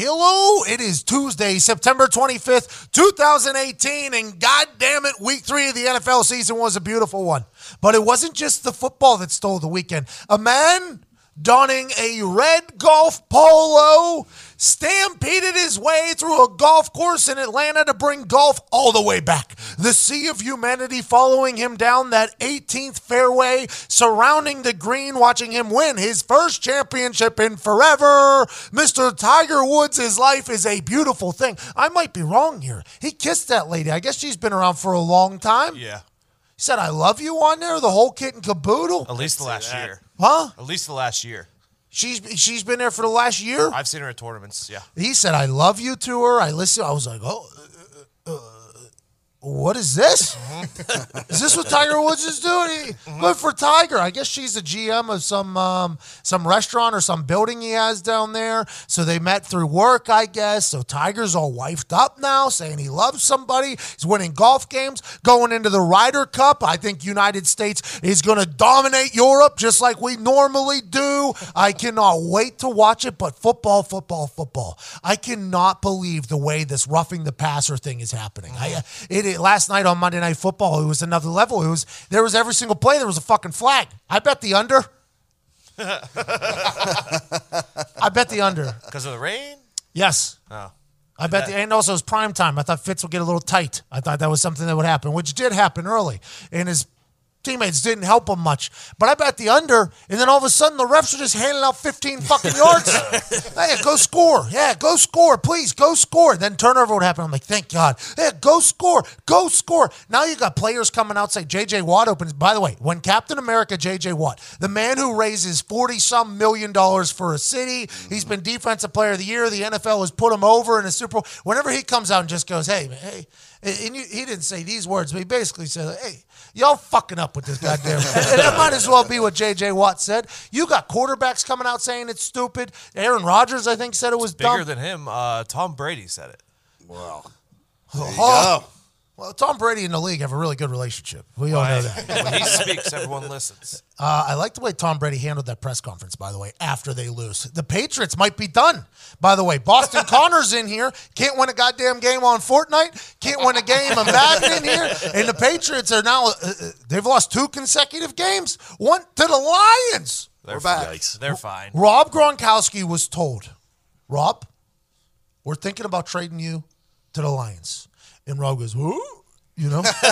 Hello, it is Tuesday, September 25th, 2018, and god damn it, week three of the NFL season was a beautiful one. But it wasn't just the football that stole the weekend. A man donning a red golf polo stampeded his way through a golf course in Atlanta to bring golf all the way back. The sea of humanity following him down that 18th fairway, surrounding the green, watching him win his first championship in forever. Mr. Tiger Woods, his life is a beautiful thing. I might be wrong here. He kissed that lady. I guess she's been around for a long time. Yeah. He said, I love you on there, the whole kit and caboodle. At least the last year. Huh? At least the last year. She's she's been there for the last year. I've seen her at tournaments. Yeah. He said, "I love you" to her. I listened. I was like, "Oh, what is this? Mm-hmm. is this what Tiger Woods is doing? He- mm-hmm. Good for Tiger. I guess she's the GM of some um, some restaurant or some building he has down there. So they met through work, I guess. So Tiger's all wifed up now, saying he loves somebody. He's winning golf games, going into the Ryder Cup. I think United States is going to dominate Europe just like we normally do. I cannot wait to watch it. But football, football, football. I cannot believe the way this roughing the passer thing is happening. I, mm-hmm. it, it last night on Monday Night Football, it was another level. It was there was every single play there was a fucking flag. I bet the under. I bet the under. Because of the rain? Yes. Oh. I bet the and also it was prime time. I thought Fitz would get a little tight. I thought that was something that would happen, which did happen early. And his teammates didn't help him much. But I bet the under, and then all of a sudden the refs are just handing out 15 fucking yards. hey, go score. Yeah, go score. Please, go score. Then turnover would happen. I'm like, thank God. Yeah, go score. Go score. Now you got players coming out say JJ Watt opens. By the way, when Captain America JJ Watt, the man who raises 40 some million dollars for a city, he's been defensive player of the year. The NFL has put him over in a Super Bowl. Whenever he comes out and just goes, hey, hey, and you, he didn't say these words, but he basically said, hey, y'all fucking up with this goddamn. and that might as well be what J.J. Watt said. You got quarterbacks coming out saying it's stupid. Aaron Rodgers, I think, said it was Bigger dumb. than him, uh, Tom Brady said it. Well, oh. Well, Tom Brady and the league have a really good relationship. We all know that. when he speaks, everyone listens. Uh, I like the way Tom Brady handled that press conference, by the way, after they lose. The Patriots might be done, by the way. Boston Connor's in here. Can't win a goddamn game on Fortnite. Can't win a game of Madden in here. And the Patriots are now, uh, uh, they've lost two consecutive games. One to the Lions. They're back. Yikes. They're fine. Rob Gronkowski was told, Rob, we're thinking about trading you to the Lions. And Rob goes, who? You know?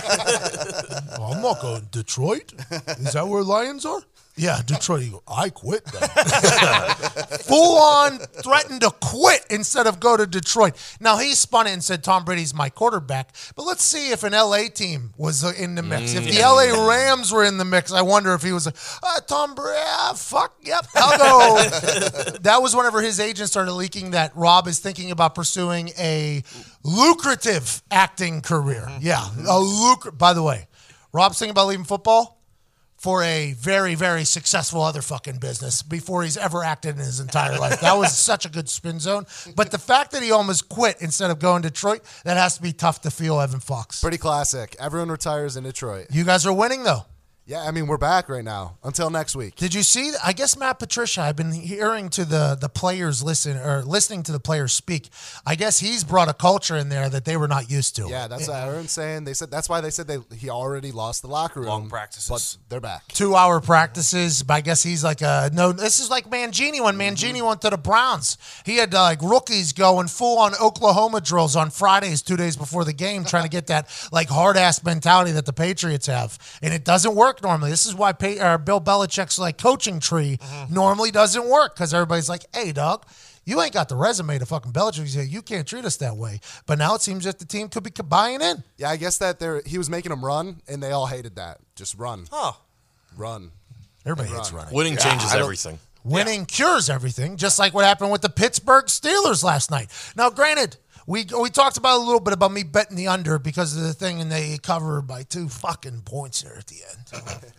I'm not going to Detroit. Is that where Lions are? Yeah, Detroit. Go, I quit. then." Full on threatened to quit instead of go to Detroit. Now he spun it and said Tom Brady's my quarterback. But let's see if an LA team was uh, in the mix. If the LA Rams were in the mix, I wonder if he was like, ah, Tom Brady, ah, fuck, yep, I'll go. that was whenever his agent started leaking that Rob is thinking about pursuing a lucrative acting career. Yeah, a lucrative. By the way, Rob's thinking about leaving football for a very, very successful other fucking business before he's ever acted in his entire life. That was such a good spin zone. But the fact that he almost quit instead of going to Detroit, that has to be tough to feel, Evan Fox. pretty classic. Everyone retires in Detroit. You guys are winning though. Yeah, I mean we're back right now until next week. Did you see? I guess Matt Patricia. I've been hearing to the the players listen or listening to the players speak. I guess he's brought a culture in there that they were not used to. Yeah, that's what everyone's saying. They said that's why they said they he already lost the locker room. Long practices. but they're back. two hour practices. But I guess he's like a no. This is like Mangini when Mangini mm-hmm. went to the Browns. He had like rookies going full on Oklahoma drills on Fridays, two days before the game, trying to get that like hard ass mentality that the Patriots have, and it doesn't work normally. This is why pa- uh, Bill Belichick's like coaching tree normally doesn't work because everybody's like, "Hey, dog." You ain't got the resume to fucking Belichick. You you can't treat us that way. But now it seems that the team could be buying in. Yeah, I guess that they're he was making them run, and they all hated that. Just run, Oh. run. Everybody hates running. Winning changes everything. Winning cures everything, just like what happened with the Pittsburgh Steelers last night. Now, granted, we we talked about a little bit about me betting the under because of the thing, and they covered by two fucking points there at the end.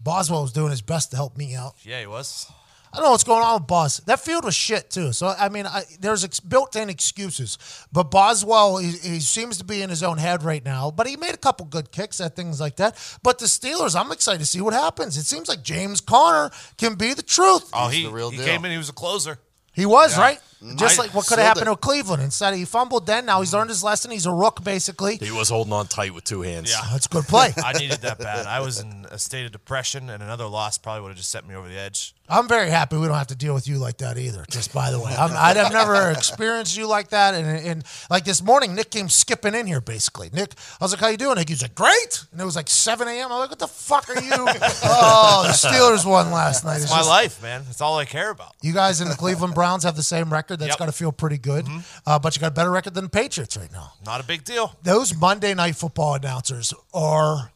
Boswell was doing his best to help me out. Yeah, he was. I don't know what's going on with Bos. That field was shit too. So I mean, I, there's ex- built-in excuses. But Boswell, he, he seems to be in his own head right now. But he made a couple good kicks at things like that. But the Steelers, I'm excited to see what happens. It seems like James Conner can be the truth. Oh, he, the real he deal. came in, he was a closer. He was Yeah. right. Just I- like what could have happened it. to Cleveland. Instead, he fumbled then. Now he's learned his lesson. He's a rook, basically. He was holding on tight with two hands. Yeah. That's a good play. I needed that bad. I was in a state of depression, and another loss probably would have just sent me over the edge. I'm very happy we don't have to deal with you like that either. Just by the way, I'm, I'd have never experienced you like that. And, and like this morning, Nick came skipping in here. Basically, Nick, I was like, "How you doing?" Nick, he's like, "Great." And it was like 7 a.m. I'm like, "What the fuck are you?" oh, the Steelers won last night. It's It's my just- life, man. It's all I care about. You guys in the Cleveland Browns have the same record. That's Yep. got to feel pretty good. Uh, but you got a better record than the Patriots right now. Not a big deal. Those Monday night football announcers are.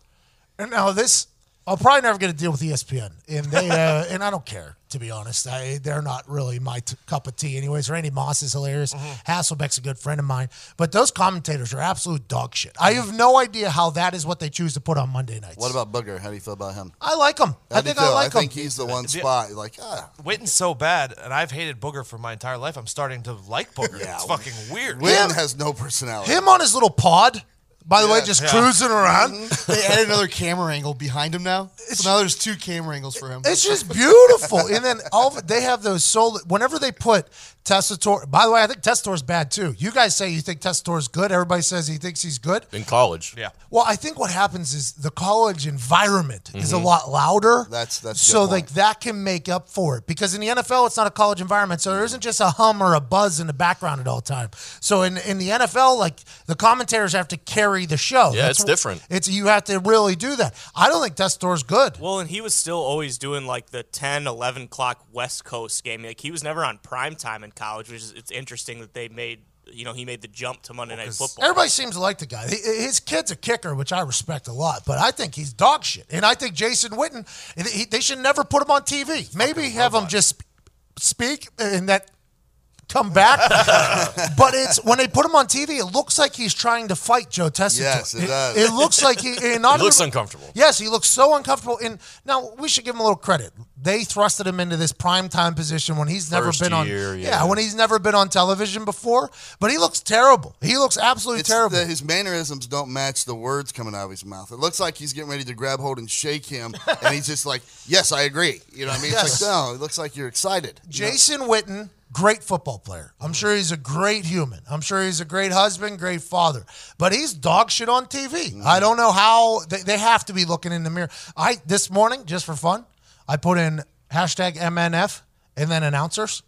And now this, I'll probably never get a deal with ESPN, and they uh, and I don't care to be honest. I, they're not really my t- cup of tea, anyways. Randy Moss is hilarious. Hasselbeck's a good friend of mine, but those commentators are absolute dog shit. I have no idea how that is what they choose to put on Monday nights. What about Booger? How do you feel about him? I like him. How I think I feel? like I think he's the one spot. Like, ah, Witten's so bad, and I've hated Booger for my entire life. I'm starting to like Booger. Yeah. It's fucking weird. Witten has no personality. Him on his little pod. By the way, just Yeah. cruising around. Mm-hmm. They added another camera angle behind him now. So now there's two camera angles for him. It's just beautiful. and then all of they have those soul. Whenever they put Tessitore, by the way, I think Tessitore's bad too. You guys say you think Tessitore's good. Everybody says he thinks he's good. In college. Yeah. Well, I think what happens is the college environment is a lot louder. Mm-hmm. That's- that's so good like that can make up for it because in the NFL it's not a college environment, so there isn't just a hum or a buzz in the background at all time. So in in the NFL, like the commentators have to carry the show. Yeah, it's wh- different. It's you have to really do that. I don't think Tessitore's good. Well, and he was still always doing like the 10, 11 o'clock West Coast game. Like he was never on prime time in college, which is it's interesting that they made you know he made the jump to Monday Night Football. Everybody seems to like the guy. His kid's a kicker, which I respect a lot, but I think he's dog shit. And I think Jason Witten, he- they should never put him on TV. Maybe have him just speak and that come back. but it's when they put him on TV, it looks like he's trying to fight Joe Tessitore. Yes, it does. It, looks like he, and not He looks even- uncomfortable. Yes, he looks so uncomfortable. And now we should give him a little credit. They thrusted him into this prime time position when he's never First been on. yeah. yeah. when he's never been on television before. But he looks terrible. He looks absolutely It's terrible. the- his mannerisms don't match the words coming out of his mouth. It looks like he's getting ready to grab hold and shake him, and he's just like, "Yes, I agree." You know what I mean? Yes. It's like, no, it looks like you're excited. you know? Jason Witten, great football player. I'm sure he's a great human. I'm sure he's a great husband, great father. But he's dog shit on TV. Mm-hmm. I don't know how they, they have to be looking in the mirror. I this morning, just for fun, I put in hashtag MNF and then announcers.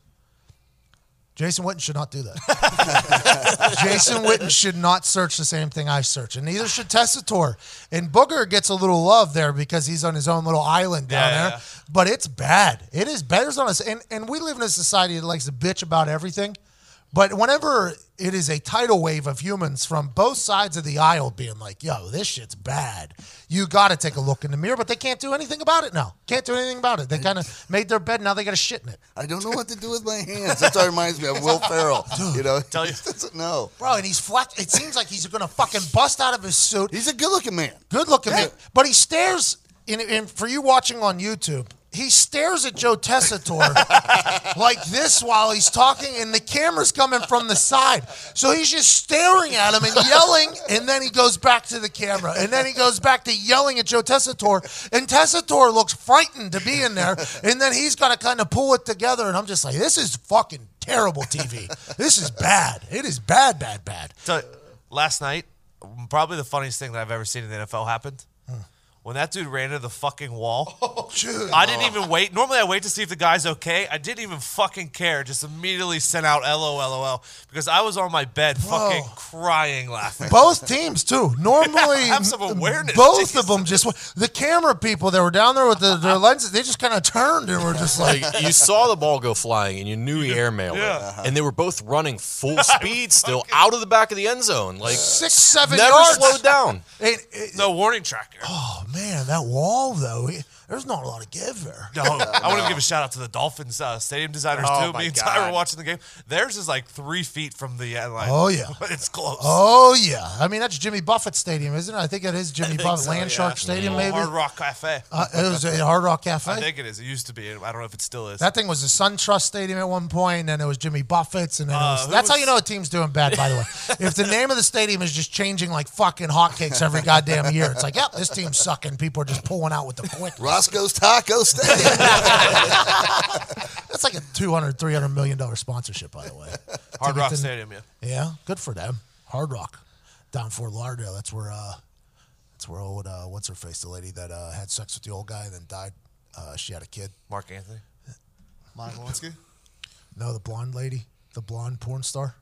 Jason Witten should not do that. Jason Witten should not search the same thing I search, and neither should Tessitore. And Booger gets a little love there because he's on his own little island down Yeah, there. yeah. But it's bad. It is bad. There's not a, and, and we live in a society that likes to bitch about everything. But whenever it is a tidal wave of humans from both sides of the aisle being like, yo, this shit's bad, you got to take a look in the mirror. But they can't do anything about it now. Can't do anything about it. They kind of made their bed. Now they got to shit in it. I don't know what to do with my hands. That's what reminds me of Will Ferrell. You know, Tell you- just doesn't know. Bro, and he's flat. It seems like he's going to fucking bust out of his suit. He's a good-looking man. Good looking Yeah. man. But he stares, in, in, for you watching on YouTube, he stares at Joe Tessitore like this while he's talking, and the camera's coming from the side. So he's just staring at him and yelling, and then he goes back to the camera, and then he goes back to yelling at Joe Tessitore. And Tessitore looks frightened to be in there, and then he's got to kind of pull it together. And I'm just like, this is fucking terrible TV. This is bad. It is bad, bad, bad. So, last night, probably the funniest thing that I've ever seen in the NFL happened. When that dude ran into the fucking wall, oh, Dude. I didn't even wait. Normally, I wait to see if the guy's okay. I didn't even fucking care. Just immediately sent out LOLOL because I was on my bed fucking crying laughing. Both teams too. Normally, Have some awareness, Both Jesus. of them just the camera people that were down there with the, their lenses. They just kind of turned and were just like, Like you saw the ball go flying and you knew he airmailed Yeah. it, and they were both running full speed still out of the back of the end zone, like six, seven never yards. slowed down. It- it- No warning tracker. Oh, man, that wall though. There's not a lot of give there. No, I want to give a shout out to the Dolphins uh, stadium designers Oh, too. my Me and Ty were watching the game. Theirs is like three feet from the end line. Oh, yeah. it's close. Oh yeah, I mean that's Jimmy Buffett Stadium, isn't it? I think it is Jimmy Buffett so, Land yeah. Shark Stadium, Oh, maybe. Hard Rock Cafe. Uh, it was a Hard Rock Cafe. I think it is. It used to be. I don't know if it still is. That thing was the SunTrust Stadium at one point, and then it was Jimmy Buffett's, and then it Uh, was, who that's how you know a team's doing bad. By the way, if the name of the stadium is just changing like fucking hotcakes every goddamn year, it's like, yep, this team's sucking. People are just pulling out with the quick. Roscoe's Taco Stadium. That's That's like a 200, 300 million dollar sponsorship, by the way. Hard Rock to- Stadium, yeah. Yeah, good for them. Hard Rock, down Fort Lauderdale. That's where. uh That's where old. Uh, what's her face? The lady that uh, had sex with the old guy and then died. Uh, she had a kid. Mark Anthony. Monica Lewinsky. No, the blonde lady, the blonde porn star.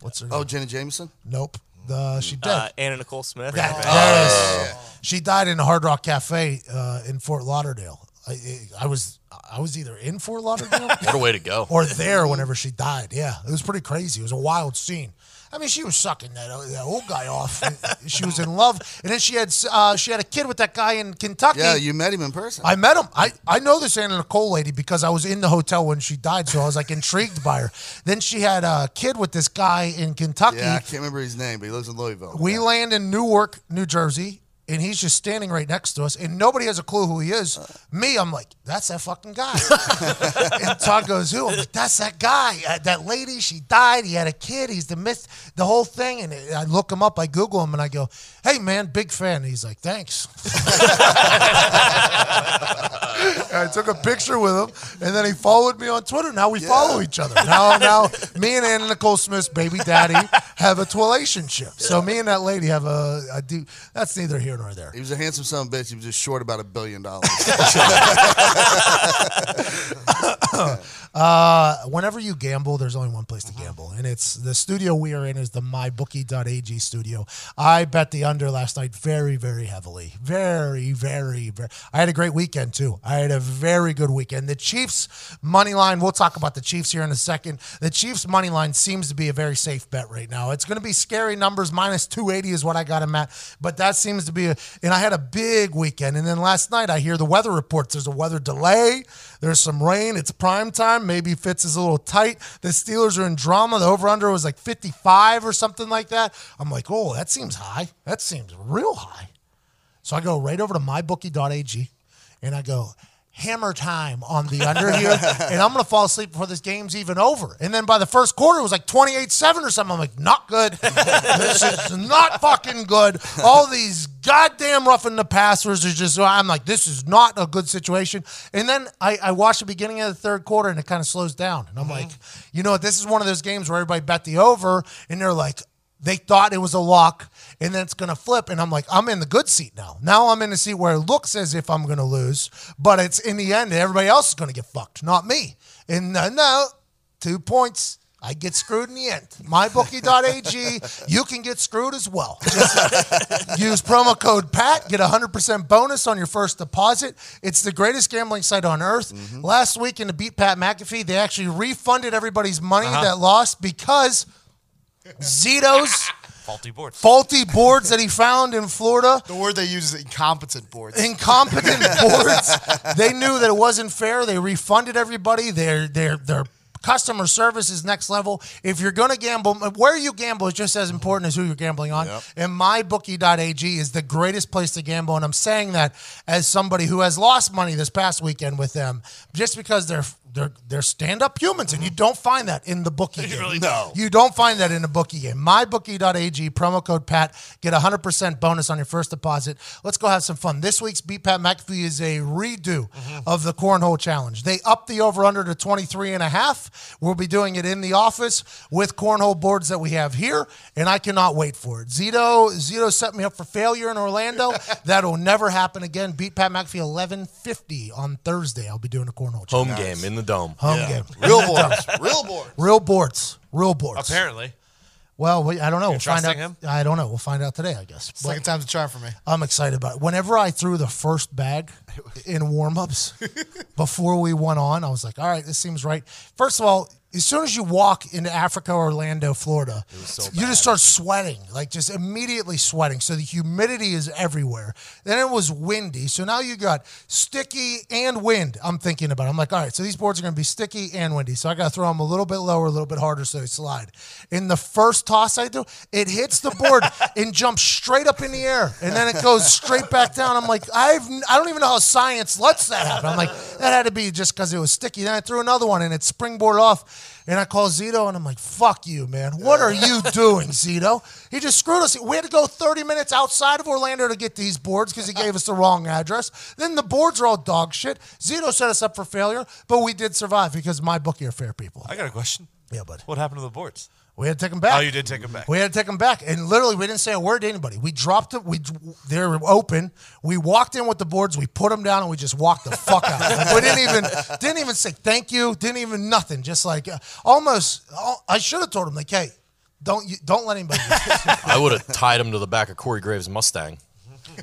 What's her name? Oh, Jenna Jameson. Nope. The she dead. Uh, Anna Nicole Smith. That- Right. yes. She died in a Hard Rock Cafe uh, in Fort Lauderdale. I, I was I was either in Fort Lauderdale What a way to go. or there whenever she died. Yeah, it was pretty crazy. It was a wild scene. I mean, she was sucking that, that old guy off. she was in love, and then she had uh, she had a kid with that guy in Kentucky. Yeah, you met him in person. I met him. I, I know this Anna Nicole lady because I was in the hotel when she died, so I was like intrigued by her. Then she had a kid with this guy in Kentucky. yeah, I can't remember his name, but he lives in Louisville. We Yeah. land in Newark, New Jersey, and he's just standing right next to us, and nobody has a clue who he is. Me, I'm like, that's that fucking guy. and Todd goes, who? I'm like, that's that guy. Uh, that lady, she died. He had a kid. He's the myth, the whole thing. And I look him up. I Google him, and I go, hey man, big fan. He's like, thanks. I took a picture with him, and then he followed me on Twitter. Now we follow each other. Now, now me and Anna Nicole Smith's baby daddy have a relationship. So me and that lady have a, a deep. That's neither here nor there. He was a handsome son of a bitch. He was just short about a billion dollars. Uh, whenever you gamble, there's only one place to gamble, and it's the studio we are in is the mybookie.ag studio. I bet the under last night very, very heavily. Very, very, very. I had a great weekend too. I had a very good weekend. The Chiefs money line. We'll talk about the Chiefs here in a second. The Chiefs money line seems to be a very safe bet right now. It's going to be scary numbers. Minus 280 is what I got him at, but that seems to be. A, and I had a big weekend, and then last night I hear the weather reports. There's a weather delay. There's some rain. It's prime time. Maybe Fitz is a little tight. The Steelers are in drama. The over under was like 55 or something like that. I'm like, oh, that seems high. That seems real high. So I go right over to mybookie.ag and I go, hammer time on the under here. and I'm going to fall asleep before this game's even over. And then by the first quarter, it was like 28 7 or something. I'm like, not good. this is not fucking good. All these goddamn roughing the passers are just, I'm like, this is not a good situation. And then I, I watch the beginning of the third quarter and it kind of slows down. And I'm mm-hmm. like, you know what? This is one of those games where everybody bet the over and they're like, they thought it was a lock and then it's going to flip. And I'm like, I'm in the good seat now. Now I'm in the seat where it looks as if I'm going to lose, but it's in the end, everybody else is going to get fucked, not me. And uh, no, two points. I get screwed in the end. MyBookie.ag, you can get screwed as well. Just use promo code PAT, get a 100% bonus on your first deposit. It's the greatest gambling site on earth. Last week in the Beat Pat McAfee, they actually refunded everybody's money that lost because Zito's Faulty boards. faulty boards that he found in Florida, The word they use is incompetent boards. incompetent boards. They knew that it wasn't fair. They refunded everybody. Their their their customer service is next level. If you're going to gamble, where you gamble is just as important as who you're gambling on. And mybookie.ag is the greatest place to gamble. And I'm saying that as somebody who has lost money this past weekend with them, just because they're they're they're stand up humans, and you don't find that in the bookie game. No. You don't find that in the bookie game. MyBookie.ag, promo code PAT, get a 100% bonus on your first deposit. Let's go have some fun. This week's Beat Pat McAfee is a redo mm-hmm. of the Cornhole Challenge. They upped the over under to 23 and a half. We'll be doing it in the office with cornhole boards that we have here, and I cannot wait for it. Zito, Zito set me up for failure in Orlando. That'll never happen again. Beat Pat McAfee 1150 on Thursday. I'll be doing a cornhole challenge. Home game in the dome. Home game. Real boards. Real boards. Real boards. Real boards. Apparently. Well, we, I don't know. We'll find out. him? I don't know. We'll find out today, I guess. But Second time's a charm for me. I'm excited about it. Whenever I threw the first bag in warm-ups before we went on, I was like, "All right, this seems right." First of all, as soon as you walk into Africa, Orlando, Florida, you just start sweating, like just immediately sweating. So the humidity is everywhere. Then it was windy, so now you got sticky and wind. I'm thinking about. It. I'm like, all right, so these boards are going to be sticky and windy, so I got to throw them a little bit lower, a little bit harder, so they slide. In the first toss I do, it hits the board and jumps straight up in the air, and then it goes straight back down. I'm like, I've I don't even know how science lets that happen. I'm like, that had to be just because it was sticky. Then I threw another one and it springboarded off. And I call Zito and I'm like, fuck you, man. What are you doing, Zito? He just screwed us. We had to go 30 minutes outside of Orlando to get these boards because he gave us the wrong address. Then the boards are all dog shit. Zito set us up for failure, but we did survive because my bookie are fair people. I got a question. Yeah, bud. What happened to the boards? We had to take them back. Oh, you did take them back. We had to take them back, and literally, we didn't say a word to anybody. We dropped them. We they were open. We walked in with the boards. We put them down, and we just walked the fuck out. We didn't even didn't even say thank you. Didn't even nothing. Just like uh, almost. al- I should have told him like, hey, don't you, don't let anybody I would have tied him to the back of Corey Graves' Mustang.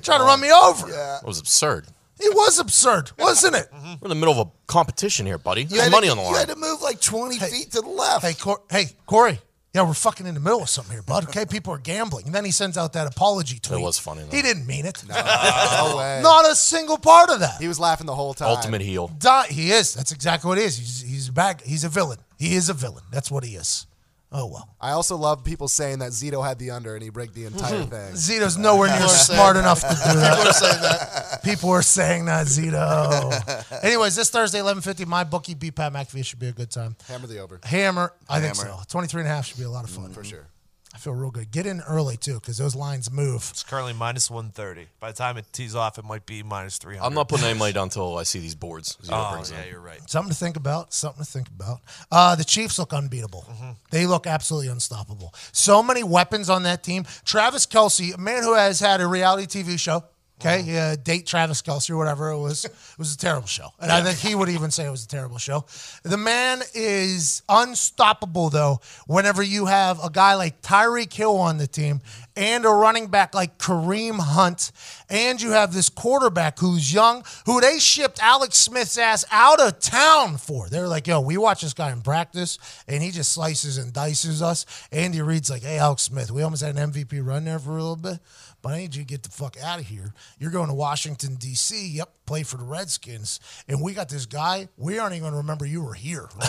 Trying to run me over. Yeah. It was absurd. It was absurd, wasn't it? We're in the middle of a competition here, buddy. You There's had money to, on the line. You line. had to move like 20 feet to the left. Hey, Cor- hey, Corey. Yeah, we're fucking in the middle of something here, bud. Okay, people are gambling, and then he sends out that apology tweet. It was funny, though. He didn't mean it. No way. Not a single part of that. He was laughing the whole time. Ultimate heel. Die. He is. That's exactly what he is. He's he's a bad. He's a villain. He is a villain. That's what he is. Oh well. I also love people saying that Zito had the under and he rigged the entire hmm. thing. Zito's nowhere near smart enough to do that. People are saying that People are saying that Zito. Anyways, this Thursday, eleven fifty, my bookie beat Pat McAfee should be a good time. Hammer the over. Hammer, I think Hammer. so. 23 and a half should be a lot of fun mm, For sure. I feel real good. Get in early too, because those lines move. It's currently minus 130. By the time it tees off, it might be minus 300. I'm not putting any money down until I see these boards. Zero Oh, brings yeah, in. you're right. Something to think about. Something to think about. Uh, the Chiefs look unbeatable. They look absolutely unstoppable. So many weapons on that team. Travis Kelce, a man who has had a reality TV show. Okay, yeah, date Travis Kelce or whatever it was. It was a terrible show, and I think he would even say it was a terrible show. The man is unstoppable, though. Whenever you have a guy like Tyreek Hill on the team and a running back like Kareem Hunt, and you have this quarterback who's young, who they shipped Alex Smith's ass out of town for. They're like, yo, we watch this guy in practice, and he just slices and dices us. Andy Reid's like, hey, Alex Smith, we almost had an MVP run there for a little bit, but I need you to get the fuck out of here. You're going to Washington, D.C., yep, play for the Redskins, and we got this guy, we aren't even going to remember you were here.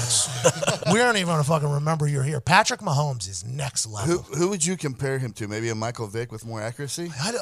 We aren't even going to fucking remember you're here. Patrick Mahomes is next level. Who, who would you compare him to? Maybe a Michael Vick with more accuracy? I,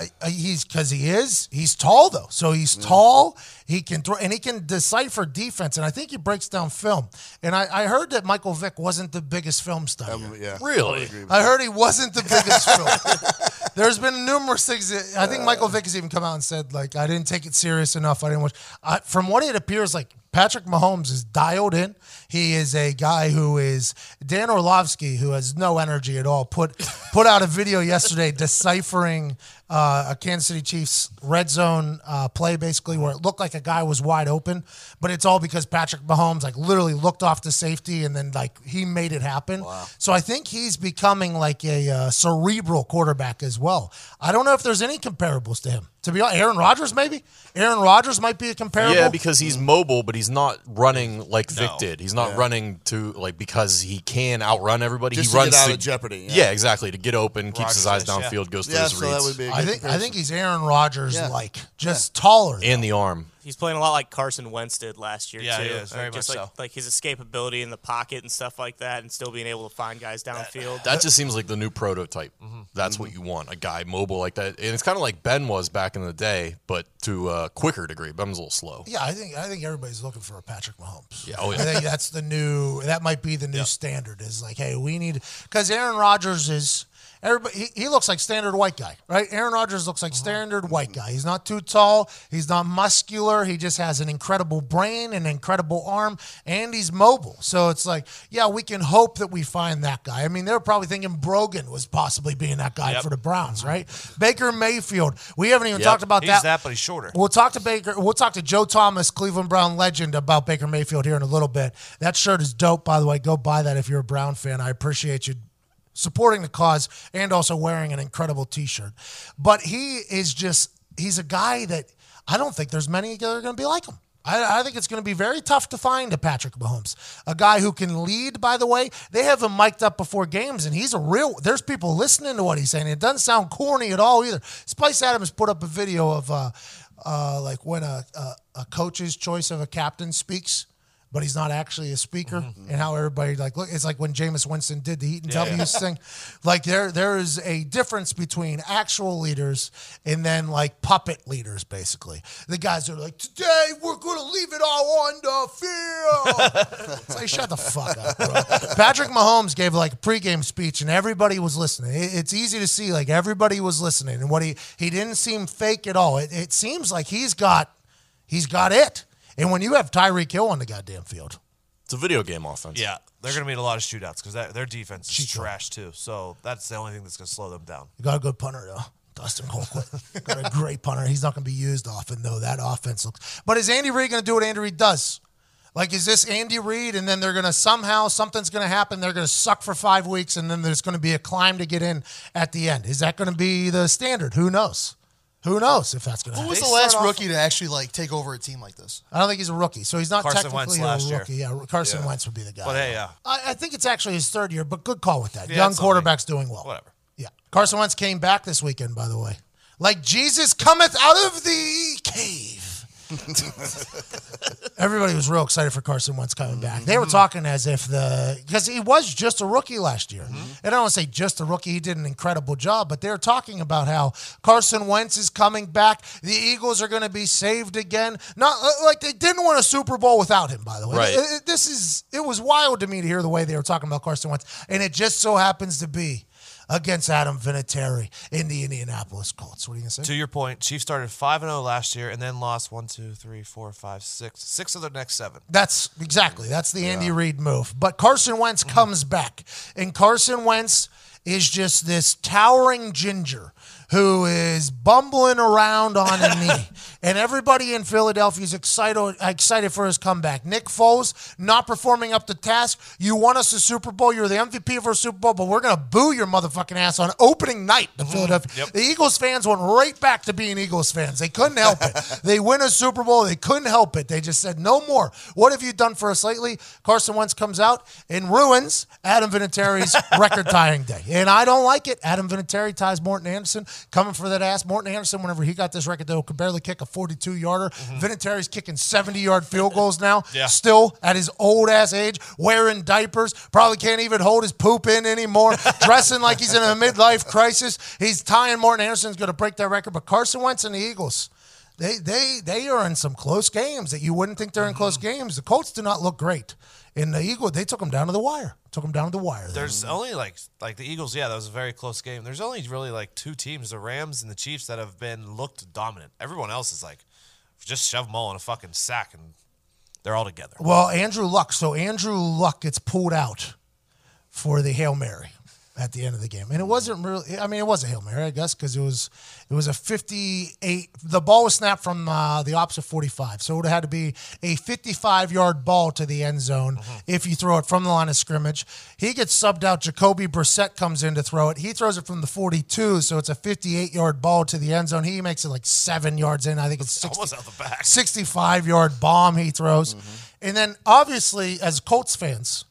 I, I, he's because he is. He's tall though, so he's tall. He can throw and he can decipher defense, and I think he breaks down film. And I, I heard that Michael Vick wasn't the biggest film studier. Um, yeah. Really? I heard he wasn't the biggest film. There's been numerous things. That, I think Michael Vick has even come out and said like I didn't take it serious enough. I didn't watch. I, from what it appears like. Patrick Mahomes is dialed in. He is a guy who is Dan Orlovsky, who has no energy at all. Put put out a video yesterday deciphering uh, a Kansas City Chiefs red zone uh, play, basically where it looked like a guy was wide open, but it's all because Patrick Mahomes like literally looked off the safety and then like he made it happen. So I think he's becoming like a uh, cerebral quarterback as well. I don't know if there's any comparables to him. To be honest, Aaron Rodgers maybe. Aaron Rodgers might be a comparable. Yeah, because he's mobile, but he's not running like Vick No. did. He's not running to like because he can outrun everybody. Just he to runs get out to of jeopardy, Yeah. yeah. exactly. To get open, keeps his eyes Rodgers, yeah. downfield, goes through Yeah, his so that reads. would be a good I think I comparison. think he's Aaron Rodgers Yeah. like just taller. and the arm. He's playing a lot like Carson Wentz did last year Yeah, too. he is, very Like, just much like so. like his escapability in the pocket and stuff like that, and still being able to find guys downfield. That just seems like the new prototype. Mm-hmm. That's what you want. A guy mobile like that. And it's kind of like Ben was back in the day, but to a quicker degree. Ben's a little slow. Yeah, I think I think everybody's looking for a Patrick Mahomes. Yeah, oh, yeah. I think that's the new. That might be the new standard. Is like, hey, we need because Aaron Rodgers is. Everybody, he, he looks like standard white guy, right? Aaron Rodgers looks like standard white guy. He's not too tall. He's not muscular. He just has an incredible brain, an incredible arm, and he's mobile. So it's like, yeah, we can hope that we find that guy. I mean, they're probably thinking Brogan was possibly being that guy Yep. for the Browns, mm-hmm. right? Baker Mayfield. We haven't even Yep. talked about He's that. that, but he's shorter. We'll talk to Baker. We'll talk to Joe Thomas, Cleveland Brown legend, about Baker Mayfield here in a little bit. That shirt is dope, by the way. Go buy that if you're a Brown fan. I appreciate you supporting the cause and also wearing an incredible T-shirt. But he is just—he's a guy that I don't think there's many that are going to be like him. I, I think it's going to be very tough to find a Patrick Mahomes, a guy who can lead. By the way, they have him mic'd up before games, and he's a real. There's people listening to what he's saying. It doesn't sound corny at all either. Spice Adams put up a video of uh, uh, like when a, a a coach's choice of a captain speaks but he's not actually a speaker. Mm-hmm. And how everybody like look, it's like when Jameis Winston did the Eaton W's thing. Like there, there is a difference between actual leaders and then like puppet leaders, basically. The guys are like, today we're gonna leave it all on the field. it's like shut the fuck up, bro. Patrick Mahomes gave like a pregame speech and everybody was listening. It- it's easy to see like everybody was listening, and what he he didn't seem fake at all. It, it seems like he's got he's got it. And when you have Tyreek Hill on the goddamn field, It's a video game offense. Yeah, they're going to meet a lot of shootouts because their defense is Cheat code. trash too. So that's the only thing that's going to slow them down. you got a good punter though. Dustin Colquitt got a great punter. He's not going to be used often though. That offense looks. But is Andy Reid going to do what Andy Reid does? Like, is this Andy Reid, and then they're going to somehow something's going to happen? They're going to suck for five weeks, and then there's going to be a climb to get in at the end. Is that going to be the standard? Who knows? Who knows if that's going to happen? Who happen? was the last off- rookie to actually like take over a team like this? I don't think he's a rookie, so he's not Carson Wentz technically last a year. rookie. Yeah, Carson Wentz would be the guy. But hey, yeah, I, I think it's actually his third year, but good call with that. Yeah, Young it's quarterback's doing well. whatever. Yeah. Carson Wentz came back this weekend, by the way. Like Jesus cometh out of the cave. Everybody was real excited for Carson Wentz coming back. They were talking as if the because he was just a rookie last year. Mm-hmm. And I don't want to say just a rookie; he did an incredible job. But they're talking about how Carson Wentz is coming back. The Eagles are going to be saved again. Not uh, like they didn't win a Super Bowl without him. By the way, Right. It- it- this is it was wild to me to hear the way they were talking about Carson Wentz, and it just so happens to be against Adam Vinatieri in the Indianapolis Colts. What are you gonna say? To your point, Chiefs started five and zero last year, and then lost 1, 2, 3, 4, 5, 6, 6 of their next seven. That's exactly that's the Andy Reid move. But Carson Wentz mm-hmm. comes back, and Carson Wentz is just this towering ginger who is bumbling around on a knee, and everybody in Philadelphia is excited excited for his comeback. Nick Foles not performing up to task. You won us a Super Bowl. You're the MVP of our Super Bowl, but we're gonna boo your motherfucking ass on opening night. The mm, Philadelphia, the Eagles fans went right back to being Eagles fans. They couldn't help it. they win a Super Bowl. They couldn't help it. They just said no more. What have you done for us lately? Carson Wentz comes out and ruins Adam Vinatieri's record tying day, and I don't like it. Adam Vinatieri ties Morten Andersen coming for that ass. Morten Andersen, whenever he got this record, though, could barely kick a 42 yarder. Mm-hmm. Vinatieri's kicking 70 yard field goals now. Yeah. Still at his old ass age, wearing diapers, probably can't even hold his poop in anymore, dressing like he's in a midlife crisis. He's tying Morten Andersen's going to break that record, but Carson Wentz and the Eagles. They, they they are in some close games that you wouldn't think they're in mm-hmm. close games. The Colts do not look great. In the Eagles, they took them down to the wire. Took them down to the wire. there. There's only like like the Eagles. Yeah, that was a very close game. There's only really like two teams, the Rams and the Chiefs, that have been looked dominant. Everyone else is like just shove them all in a fucking sack and they're all together. Well, Andrew Luck. So Andrew Luck gets pulled out for the hail mary at the end of the game, and it wasn't really. I mean, it was a hail mary, I guess, because it was it was a fifty-eight. The ball was snapped from uh, the opposite forty-five, so it would have had to be a fifty-five-yard ball to the end zone if you throw it from the line of scrimmage. He gets subbed out. Jacoby Brissett comes in to throw it. He throws it from the forty-two, so it's a fifty-eight-yard ball to the end zone. He makes it like seven yards in. I think it's 60, Almost out the back. 65 yard bomb he throws. And then obviously, as Colts fans,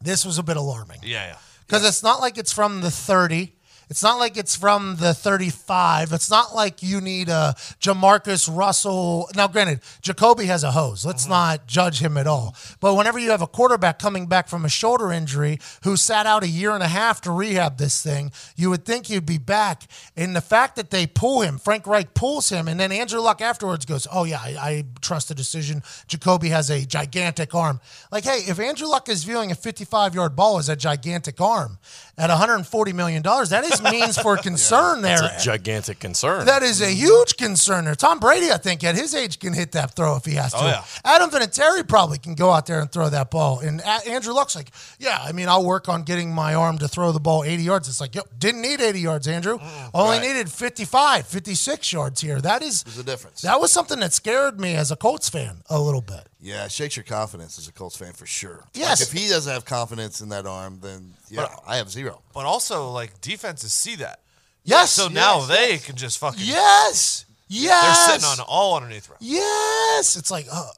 this was a bit alarming Yeah, yeah. Because it's not like it's from the 30. It's not like it's from the 35. It's not like you need a Jamarcus Russell. Now, granted, Jacoby has a hose. Let's mm-hmm. not judge him at all. But whenever you have a quarterback coming back from a shoulder injury who sat out a year and a half to rehab this thing, you would think he'd be back. And the fact that they pull him, Frank Reich pulls him, and then Andrew Luck afterwards goes, Oh, yeah, I, I trust the decision. Jacoby has a gigantic arm. Like, hey, if Andrew Luck is viewing a 55 yard ball as a gigantic arm at $140 million, that is means for concern there. It's a gigantic concern. That is a mm-hmm. huge concern there. Tom Brady, I think, at his age, can hit that throw if he has oh, to. Oh, yeah. Adam Vinatieri probably can go out there and throw that ball. And A- Andrew Luck's like, yeah, I mean, I'll work on getting my arm to throw the ball 80 yards. It's like, yo, didn't need 80 yards, Andrew. Mm, Only right. needed 55, 56 yards here. That is There's a difference. that was something that scared me as a Colts fan a little bit. Yeah, it shakes your confidence as a Colts fan for sure. Yes. Like, if he doesn't have confidence in that arm, then yeah, I have zero. But also, like defenses see that. Yes. So now yes, they yes. can just fucking. Yes. Yes. They're sitting on all underneath row. Yes. It's like, uh,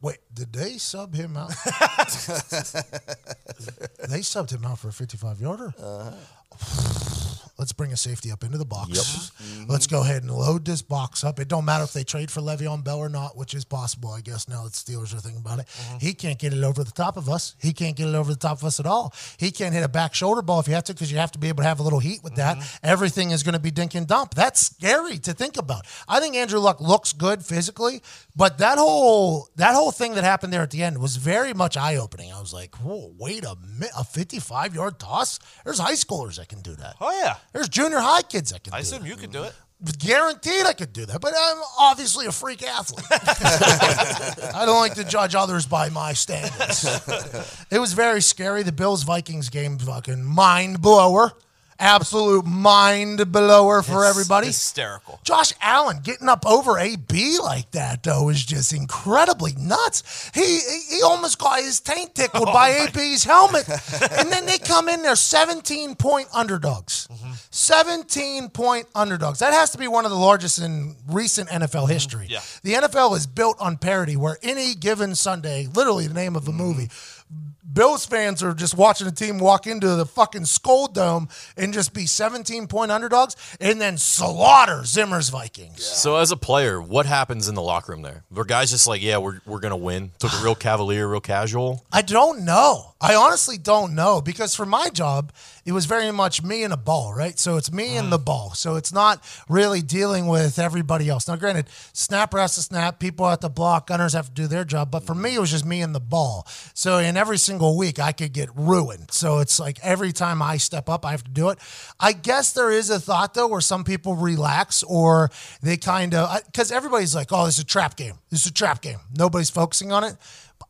wait, did they sub him out? they subbed him out for a 55 yarder. Let's bring a safety up into the box. Let's go ahead and load this box up. It don't matter if they trade for Le'Veon Bell or not, which is possible, I guess. Now that Steelers are thinking about it, mm-hmm. he can't get it over the top of us. He can't get it over the top of us at all. He can't hit a back shoulder ball if you have to, because you have to be able to have a little heat with that. Mm-hmm. Everything is going to be dink and dump. That's scary to think about. I think Andrew Luck looks good physically, but that whole that whole thing that happened there at the end was very much eye opening. I was like, whoa, wait a minute, a 55 yard toss? There's high schoolers that can do that. Oh yeah, There's junior high kids that can I do assume that. you could do it. Guaranteed I could do that, but I'm obviously a freak athlete. I don't like to judge others by my standards. it was very scary. The Bills Vikings game, fucking mind blower. Absolute mind blower for It's everybody. hysterical. Josh Allen getting up over AB like that though is just incredibly nuts. He he, he almost got his taint tickled oh by AB's helmet, and then they come in there 17 point underdogs. Mm-hmm. 17 point underdogs. That has to be one of the largest in recent NFL mm-hmm. history. Yeah. The NFL is built on parity, where any given Sunday, literally the name of a mm-hmm. movie. Bills fans are just watching a team walk into the fucking Skull Dome and just be 17 point underdogs and then slaughter Zimmer's Vikings. So as a player, what happens in the locker room there? Were guys just like, yeah, we're, we're gonna win? Took it real cavalier, real casual. I don't know. I honestly don't know because for my job, it was very much me and a ball, right? So it's me and mm. the ball. So it's not really dealing with everybody else. Now, granted, snapper has to snap, people have to block, gunners have to do their job. But for me, it was just me and the ball. So in every single week, I could get ruined. So it's like every time I step up, I have to do it. I guess there is a thought though where some people relax or they kind of because everybody's like, "Oh, this is a trap game. This is a trap game." Nobody's focusing on it.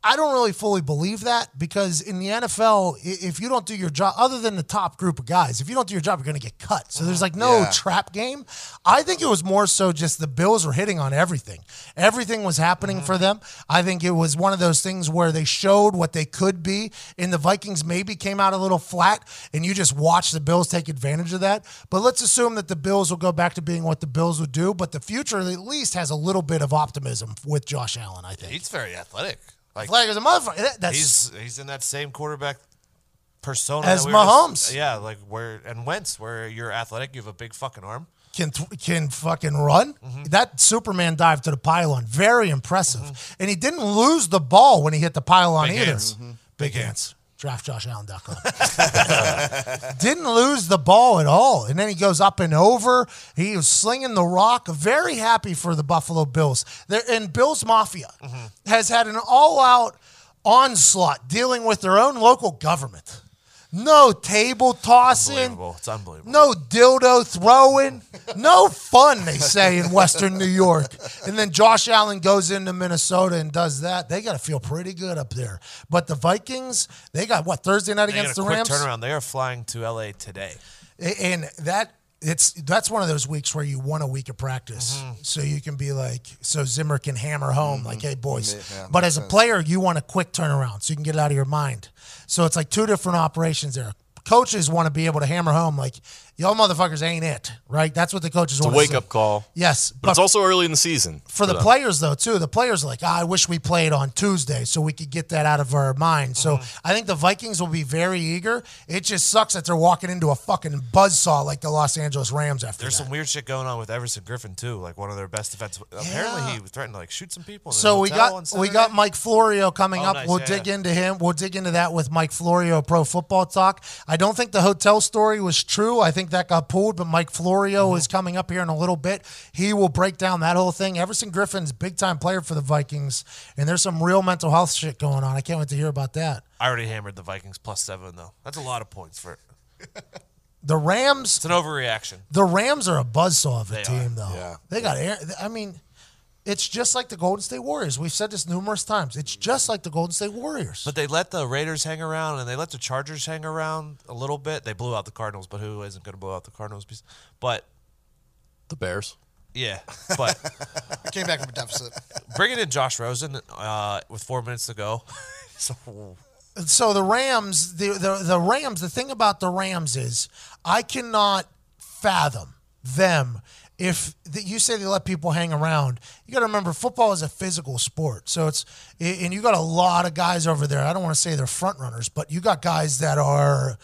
I don't really fully believe that because in the NFL, if you don't do your job, other than the top group of guys, if you don't do your job, you're going to get cut. So there's like no Yeah. trap game. I think it was more so just the Bills were hitting on everything. Everything was happening for mm-hmm. them. I think it was one of those things where they showed what they could be, and the Vikings maybe came out a little flat, and you just watch the Bills take advantage of that. But let's assume that the Bills will go back to being what the Bills would do, but the future at least has a little bit of optimism with Josh Allen, I think. He's very athletic. Like Flag as a motherfucker. That- That's he's he's in that same quarterback persona As we were Mahomes. just- yeah, like where and Wentz, where you're athletic, you have a big fucking arm. can can fucking run. Mm-hmm. That Superman dive to the pylon, very impressive. And he didn't lose the ball when he hit the pylon Big either. hands. Big hands. DraftJoshAllen.com. didn't lose the ball at all. And then he goes up and over. He was slinging the rock. Very happy for the Buffalo Bills. They're, and Bills Mafia Mm-hmm. has had an all out onslaught dealing with their own local government. No table tossing. It's unbelievable. No dildo throwing. No fun, they say in Western New York. And then Josh Allen goes into Minnesota and does that. They got to feel pretty good up there. But the Vikings, they got what Thursday night They against the Rams, turnaround. They are flying to LA today. And that it's that's one of those weeks where you want a week of practice, Mm-hmm. so you can be like, so Zimmer can hammer home like, hey boys. Yeah, but as a sense. player, you want a quick turnaround, so you can get it out of your mind. So it's like two different operations there. Coaches want to be able to hammer home like, y'all motherfuckers ain't it, right? That's what the coaches It's a want. wake say. up call. Yes, But it's also early in the season. for the them. players though too the players are like "Ah, i wish we played on tuesday so we could get that out of our mind so Mm-hmm. i think the vikings will be very eager it just sucks that they're walking into a fucking buzzsaw like the los angeles rams after There's that. some weird shit going on with Everson Griffen too, like one of their best defensive. Apparently, he threatened to like shoot some people. In the so we got we got Mike Florio coming Oh, up. nice. We'll Yeah, dig yeah. into him. We'll dig into that with Mike Florio, Pro Football Talk. I don't think the hotel story was true. I think that got pulled, but Mike Florio Mm-hmm. is coming up here in a little bit. He will break down that whole thing. Everson Griffen's big time player for the Vikings, and there's some real mental health shit going on. I can't wait to hear about that. I already hammered the Vikings plus seven though. That's a lot of points for. The Rams, It's an overreaction. the Rams are a buzzsaw of a They team, are. though. Yeah. They got air. I mean, it's just like the Golden State Warriors. We've said this numerous times. It's just like the Golden State Warriors. But they let the Raiders hang around and they let the Chargers hang around a little bit. They blew out the Cardinals, but who isn't going to blow out the Cardinals? But The Bears. yeah, but We came back from a deficit. bringing in Josh Rosen uh, with four minutes to go. so so the Rams, the, the the Rams. The thing about the Rams is, I cannot fathom them. If the, you say they let people hang around, you got to remember football is a physical sport. So it's and you got a lot of guys over there. I don't want to say they're front runners, but you got guys that are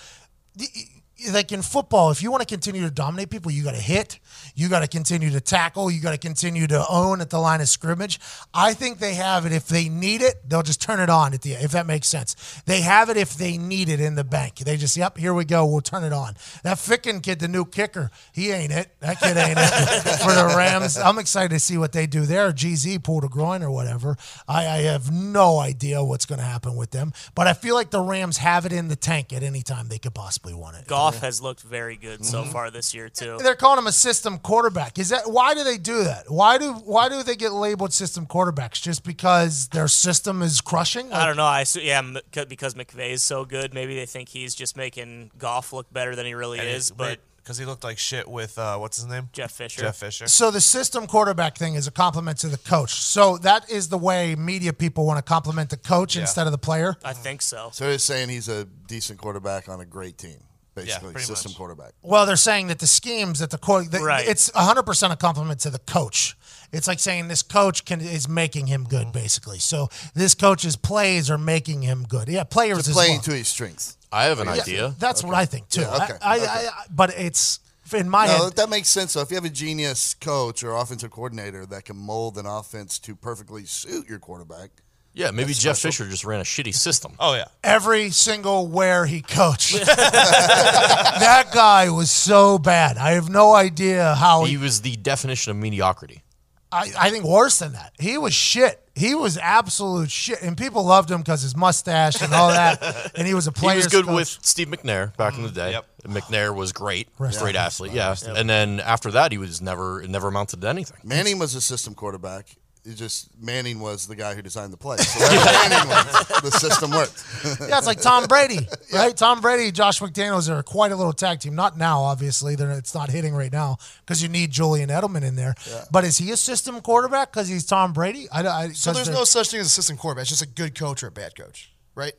like in football, if you want to continue to dominate people, you got to hit, you got to continue to tackle, you got to continue to own at the line of scrimmage. I think they have it. If they need it, they'll just turn it on at the if that makes sense. They have it if they need it in the bank. They just, yep, here we go, we'll turn it on. That Ficken kid, the new kicker, he ain't it. That kid ain't it for the Rams. I'm excited to see what they do there. GZ pulled a groin or whatever. I, I have no idea what's going to happen with them, but I feel like the Rams have it in the tank at any time they could possibly want it. Goff has looked very good so Mm-hmm. far this year too. They're calling him a system quarterback. Is that why do they do that? Why do why do they get labeled system quarterbacks? Just because their system is crushing? I don't know. I assu- yeah, m- c- because is so good, maybe they think he's just making Goff look better than he really is. But because he looked like shit with uh, what's his name? Jeff Fisher. Jeff Fisher. So the system quarterback thing is a compliment to the coach. So that is the way media people want to compliment the coach Yeah. instead of the player. I think so. So they're saying he's a decent quarterback on a great team, basically pretty system much. quarterback. Well, they're saying that the schemes that the court, that Right. it's 100% a compliment to the coach. It's like saying this coach can is making him good, mm-hmm. basically. So this coach's plays are making him good. Yeah, players Just as playing well. to his strengths. I have an Yeah, idea. That's what I think too. Yeah, okay, I, I, okay. I, but it's in my No, head. that makes sense. So if you have a genius coach or offensive coordinator that can mold an offense to perfectly suit your quarterback, Yeah, maybe That's Jeff special. Fisher just ran a shitty system. Oh yeah. Every single where he coached, that guy was so bad. I have no idea how He he. was the definition of mediocrity. I, I think worse than that. He was shit. He was absolute shit, and people loved him because his mustache and all that. and he was a player. He was good with Steve McNair back in the mm, day. Yep. McNair was great, Rest great athlete. Yeah, and then after that, he was never it never amounted to anything. Manning was a system quarterback. It just Manning was the guy who designed the play. So Manning went, the system worked. Yeah, it's like Tom Brady, right? Tom Brady, Josh McDaniels are quite a little tag team. Not now, obviously. They're, it's not hitting right now because you need Julian Edelman in there. But is he a system quarterback because he's Tom Brady? I, I, So there's no such thing as a system quarterback. It's just a good coach or a bad coach, right?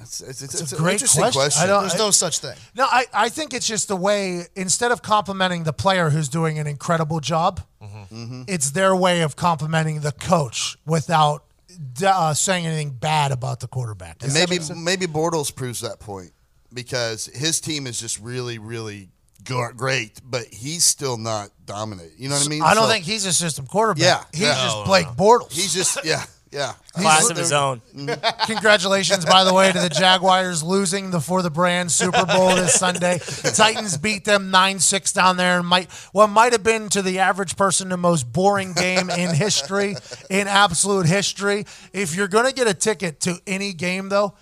It's, it's, it's, It's a great interesting question. question. I don't- There's no such thing. No, I, I think it's just the way, instead of complimenting the player who's doing an incredible job, Mm-hmm. it's their way of complimenting the coach without uh, saying anything bad about the quarterback. And maybe maybe Bortles proves that point because his team is just really really great, but he's still not dominant. You know what I mean? I don't So think he's a system quarterback. Yeah, He's yeah. just No, no, Blake no. Bortles. he's just yeah yeah. Class of his own. Mm-hmm. Congratulations, by the way, to the Jaguars losing the for the brand Super Bowl this Sunday. Titans beat them nine six down there, and might what might have been to the average person the most boring game in history, in absolute history. If you're gonna get a ticket to any game, though,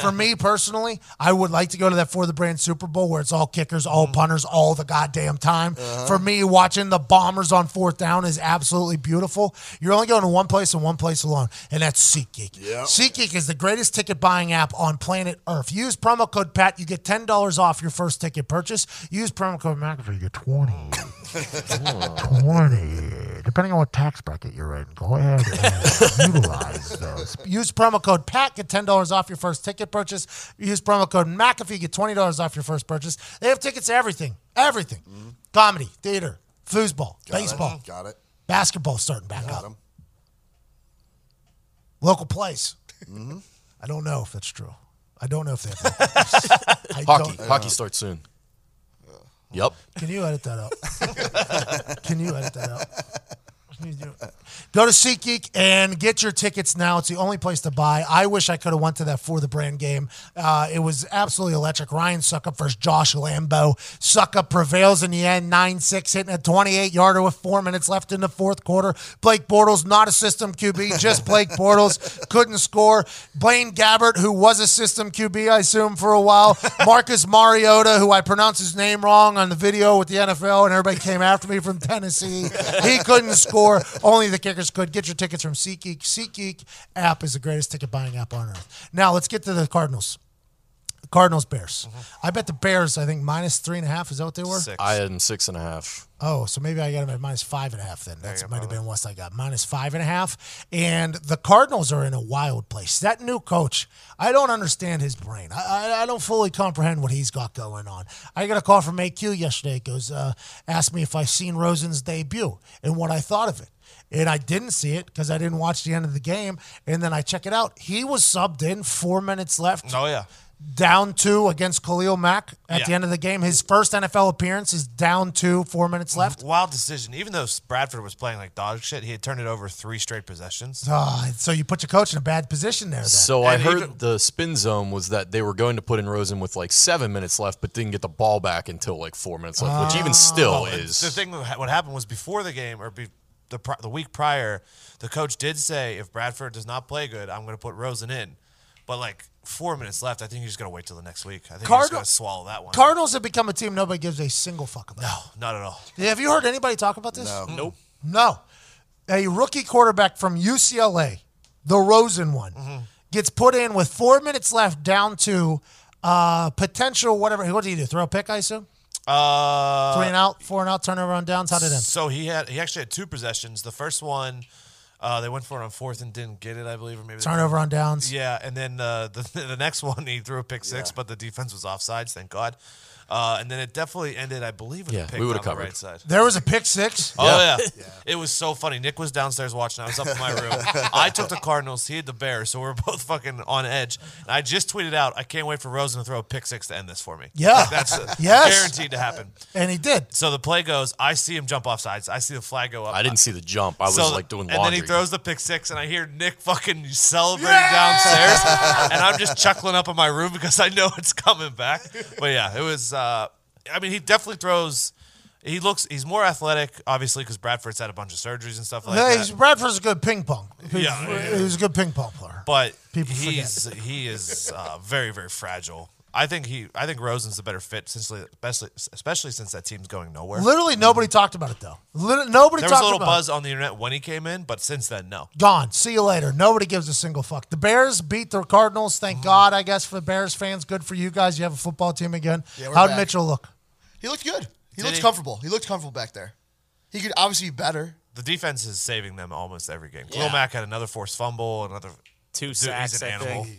for me personally, I would like to go to that for the brand Super Bowl where it's all kickers, all mm-hmm. punters, all the goddamn time. Uh-huh. For me, watching the Bombers on fourth down is absolutely beautiful. You're only going to one place and one place alone, and that's SeatGeek. Yeah. SeatGeek is the greatest ticket buying app on planet Earth. Use promo code PAT. You get $10 off your first ticket purchase. Use promo code McAfee. You get 20 20 Depending on what tax bracket you're in, go ahead and utilize those. Use promo code PAT. Get $10 off your first ticket purchase. Use promo code McAfee. Get $20 off your first purchase. They have tickets to everything. Everything. Mm-hmm. Comedy, theater, foosball, Got it. baseball, Got it. basketball starting back Got up. Local place. Mm-hmm. I don't know if that's true. I don't know if they have local plays. I Hockey, don't- hockey starts soon. Yep. Can you edit that out? Can you edit that out? Can you do it? Go to SeatGeek and get your tickets now. It's the only place to buy. I wish I could have went to that for the brand game. Uh, it was absolutely electric. Ryan Succop versus Josh Lambo. Succop prevails in the end, 9-6, hitting a 28-yarder with four minutes left in the fourth quarter. Blake Bortles, not a system QB, just Blake Bortles, couldn't score. Blaine Gabbert, who was a system QB, I assume, for a while. Marcus Mariota, who I pronounced his name wrong on the video with the NFL, and everybody came after me from Tennessee. He couldn't score. Only the kickers could. Get your tickets from SeatGeek. SeatGeek app is the greatest ticket buying app on earth. Now let's get to the Cardinals. Cardinals Bears. I bet the Bears. I think minus three and a half. Is that what they were? Six. I had him six and a half. Oh, so maybe I got them at minus five and a half then. That might have been what I got. Minus five and a half. And the Cardinals are in a wild place. That new coach, I don't understand his brain. I, I, I don't fully comprehend what he's got going on. I got a call from AQ yesterday. It goes, uh, asked me if I've seen Rosen's debut and what I thought of it. And I didn't see it because I didn't watch the end of the game. And then I check it out. He was subbed in, four minutes left Oh yeah. Down two against Khalil Mack at the end of the game. His first NFL appearance is down two, four minutes left. Wild decision. Even though Bradford was playing like dog shit, he had turned it over three straight possessions. Ah, so you put your coach in a bad position there. Then. So I heard even- the spin zone was that they were going to put in Rosen with like seven minutes left, but didn't get the ball back until like four minutes left, which even still is. The thing, that what happened was before the game or be, the the week prior, the coach did say if Bradford does not play good, I'm going to put Rosen in. But like four minutes left, I think you're just going to wait till the next week. I think you're just Cardinal- going to swallow that one. Cardinals have become a team nobody gives a single fuck about. no, not at all. Yeah, have you heard anybody talk about this? No. Nope. No. A rookie quarterback from UCLA, the Rosen one, Mm-hmm. gets put in with four minutes left, down to uh, potential whatever. What did he do? Throw a pick, I assume. Uh, Three and out, four and out, turnover on downs. How did it end? So he had he actually had two possessions. The first one, uh, they went for it on fourth and didn't get it, I believe, or maybe Turnover on downs. Yeah, and then uh, the the next one he threw a pick six, but the defense was offsides, thank God. Uh, and then it definitely ended, I believe, with Yeah, a pick we on would've the right side. There was a pick six. Oh yeah. it was so funny. Nick was downstairs watching. I was up in my room. I took the Cardinals. He had the Bears, so we are both fucking on edge. And I just tweeted out, "I can't wait for Rosen to throw a pick six to end this for me." Yeah. Like, that's uh, Yes. guaranteed to happen. And he did. So the play goes. I see him jump off sides. I see the flag go up. I didn't see the jump. I was So- like doing laundry. and laundry. then he throws the pick six, and I hear Nick fucking celebrating downstairs, and I'm just chuckling up in my room because I know it's coming back. But yeah, it was. Uh, I mean, he definitely throws. He looks. He's more athletic, obviously, because Bradford's had a bunch of surgeries and stuff like Hey, that. he's- Bradford's a good ping pong. He, Yeah, yeah, he was a good ping pong player. But People he's he is uh, very very fragile. I think he. I think Rosen's a better fit, since especially especially since that team's going nowhere. Literally nobody talked about it though. Lit- nobody There was talked a little about buzz on the internet when he came in, but since then, no. it. Gone. See you later. Nobody gives a single fuck. The Bears beat the Cardinals. Thank Mm-hmm. God, I guess, for the Bears fans. Good for you guys. You have a football team again. Yeah, we're How'd. Mitchell look? He looked good. He Did looked he? comfortable. He looked comfortable back there. He could obviously be better. The defense is saving them almost every game. Khalil Yeah. Mack had another forced fumble, another Two Dude, sacks, He's an I animal. think.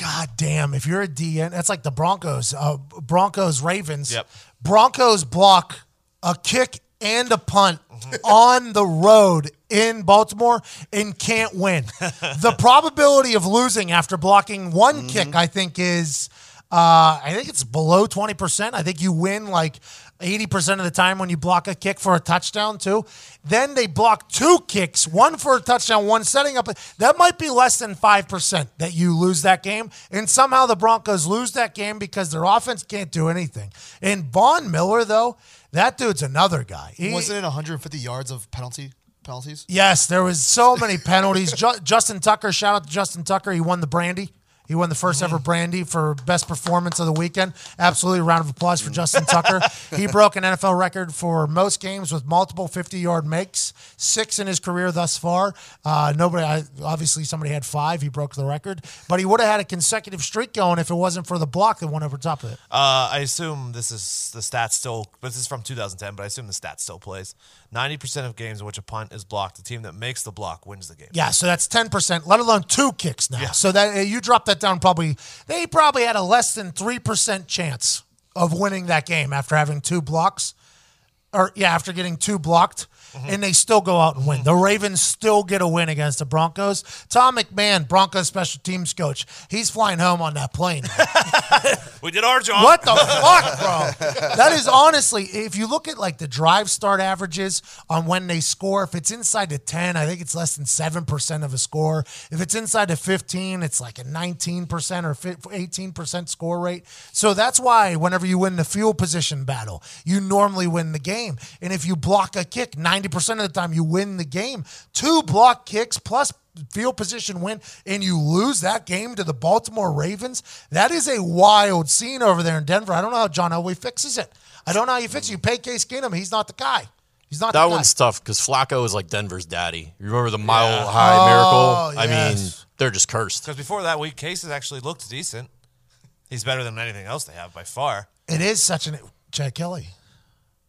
God damn! If you're a DN, that's like the Broncos. Uh, Broncos Ravens. Yep. Broncos block a kick and a punt on the road in Baltimore and can't win. the probability of losing after blocking one Mm-hmm. kick, I think, is uh, I think it's below twenty percent. I think you win like. 80% of the time when you block a kick for a touchdown, too. Then they block two kicks, one for a touchdown, one setting up. That might be less than 5% that you lose that game. And somehow the Broncos lose that game because their offense can't do anything. And Von Miller, though, that dude's another guy. He- Wasn't it 150 yards of penalty penalties? Yes, there was so many penalties. Ju- Justin Tucker, shout out to Justin Tucker. He won the brandy. He won the 1st ever brandy for best performance of the weekend. Absolutely, a round of applause for Justin Tucker. He broke an NFL record for most games with multiple 50-yard makes, six in his career thus far. Uh, nobody, I, obviously, somebody had five. He broke the record, but he would have had a consecutive streak going if it wasn't for the block that went over top of it. Uh, I assume this is the stat still, this is from 2010. But I assume the stat still plays. 90% of games in which a punt is blocked, the team that makes the block wins the game. Yeah, so that's ten percent, let alone two kicks now. Yeah. So that uh, you drop that down, probably they probably had a less than three percent chance of winning that game after having two blocks, or yeah, after getting two blocked, Mm-hmm. and they still go out and win. The mm-hmm. Ravens still get a win against the Broncos. Tom McMahon, Broncos special teams coach, he's flying home on that plane. We did our job. What the fuck, bro? That is honestly, if you look at like the drive start averages on when they score, if it's inside the 10, I think it's less than 7% of a score. If it's inside the 15, it's like a 19% or 18% score rate. So that's why whenever you win the field position battle, you normally win the game. And if you block a kick, 90% of the time you win the game. Two block kicks plus field position win and you lose that game to the Baltimore Ravens, that is a wild scene over there in Denver. I don't know how John Elway fixes it. I don't know how you fix it. You pay Case Keenum. He's not the guy. He's not that the guy. one's tough because Flacco is like Denver's daddy. You remember the mile high Oh, miracle? I mean, they're just cursed. Because before that week, Case has actually looked decent. He's better than anything else they have by far. It is such an Chad Kelly.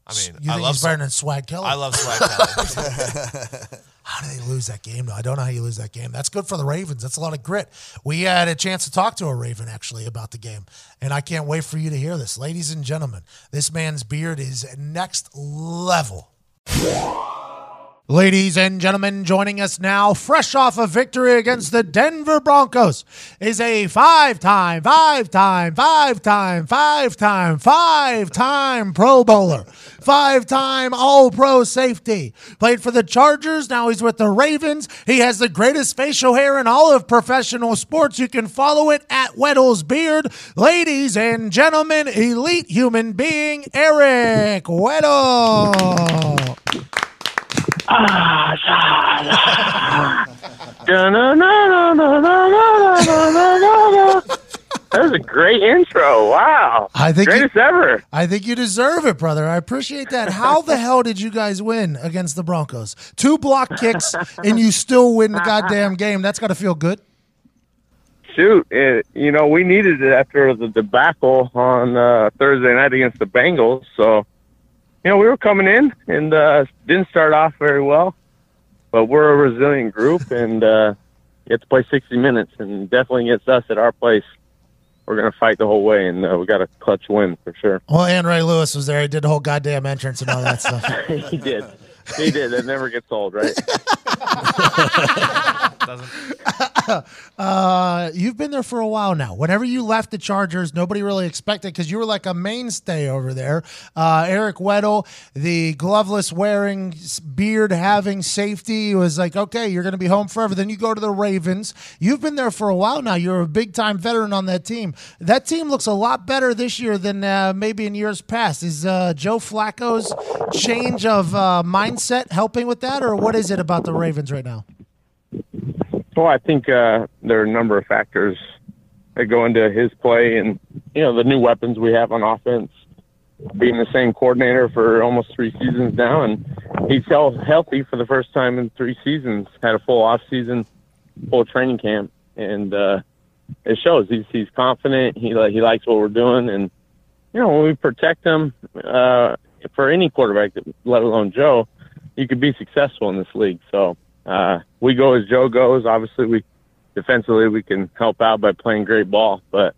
I mean, You I think love he's better than Swag Kelly? I love Swag Kelly. How do they lose that game? though? I don't know how you lose that game. That's good for the Ravens. That's a lot of grit. We had a chance to talk to a Raven actually about the game, and I can't wait for you to hear this, ladies and gentlemen. This man's beard is next level. Ladies and gentlemen, joining us now, fresh off a victory against the Denver Broncos, is a five time, five time, five time, five time, five time Pro Bowler, five time All Pro safety. Played for the Chargers, now he's with the Ravens. He has the greatest facial hair in all of professional sports. You can follow it at Weddle's Beard. Ladies and gentlemen, elite human being, Eric Weddle. That was a great intro. Wow. I think you- Greatest ever. I think you deserve it, brother. I appreciate that. How the hell did you guys win against the Broncos? Two block kicks, and you still win the goddamn game. That's got to feel good. Shoot, it, you know, we needed it after the debacle on uh, Thursday night against the Bengals. So, you know, we were coming in and uh, didn't start off very well, but we're a resilient group and uh, you have to play 60 minutes and definitely against us at our place. We're going to fight the whole way and uh, we got a clutch win for sure. Well, and Ray Lewis was there. He did the whole goddamn entrance and all that stuff. he did. He did. That never gets old, right? Uh, you've been there for a while now. Whenever you left the Chargers, nobody really expected because you were like a mainstay over there. Uh, Eric Weddle, the gloveless wearing, beard having safety, was like, okay, you're going to be home forever. Then you go to the Ravens. You've been there for a while now. You're a big time veteran on that team. That team looks a lot better this year than uh, maybe in years past. Is uh, Joe Flacco's change of uh, mindset helping with that, or what is it about the Ravens right now? Well, I think uh, there are a number of factors that go into his play, and you know the new weapons we have on offense. Being the same coordinator for almost three seasons now, and he's healthy for the first time in three seasons. Had a full off season, full training camp, and uh, it shows. He's he's confident. He he likes what we're doing, and you know when we protect him uh, for any quarterback, let alone Joe, you could be successful in this league. So uh, we go as Joe goes. Obviously, we defensively we can help out by playing great ball, but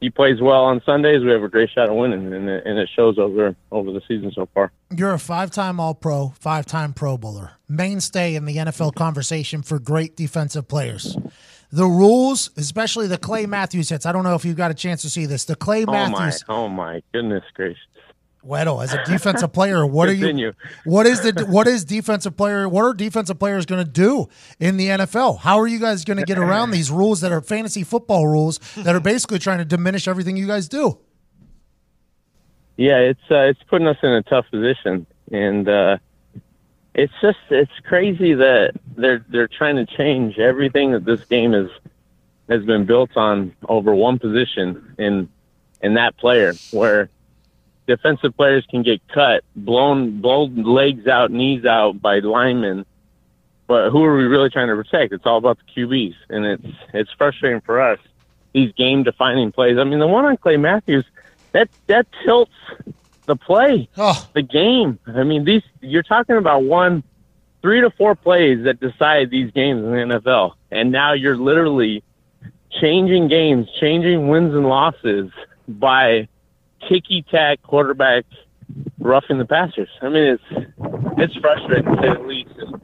he plays well on Sundays. We have a great shot at winning, and it, and it shows over over the season so far. You're a five-time All-Pro, five-time Pro Bowler, mainstay in the NFL conversation for great defensive players. The rules, especially the Clay Matthews hits. I don't know if you got a chance to see this. The Clay Oh my, Matthews oh my goodness gracious! Weddle as a defensive player. What are you? What is the what is defensive player? What are defensive players going to do in the NFL? How are you guys going to get around these rules that are fantasy football rules that are basically trying to diminish everything you guys do? Yeah, it's uh, it's putting us in a tough position, and uh, it's just it's crazy that they're they're trying to change everything that this game is has been built on over one position in in that player where defensive players can get cut, blown blown legs out, knees out by linemen. But who are we really trying to protect? It's all about the QBs, and it's it's frustrating for us. These game defining plays. I mean, the one on Clay Matthews, that that tilts the play, Oh, the game. I mean, these you're talking about one, three to four plays that decide these games in the NFL, and now you're literally changing games, changing wins and losses by ticky tack quarterback roughing the passers. I mean, it's it's frustrating to say the least. And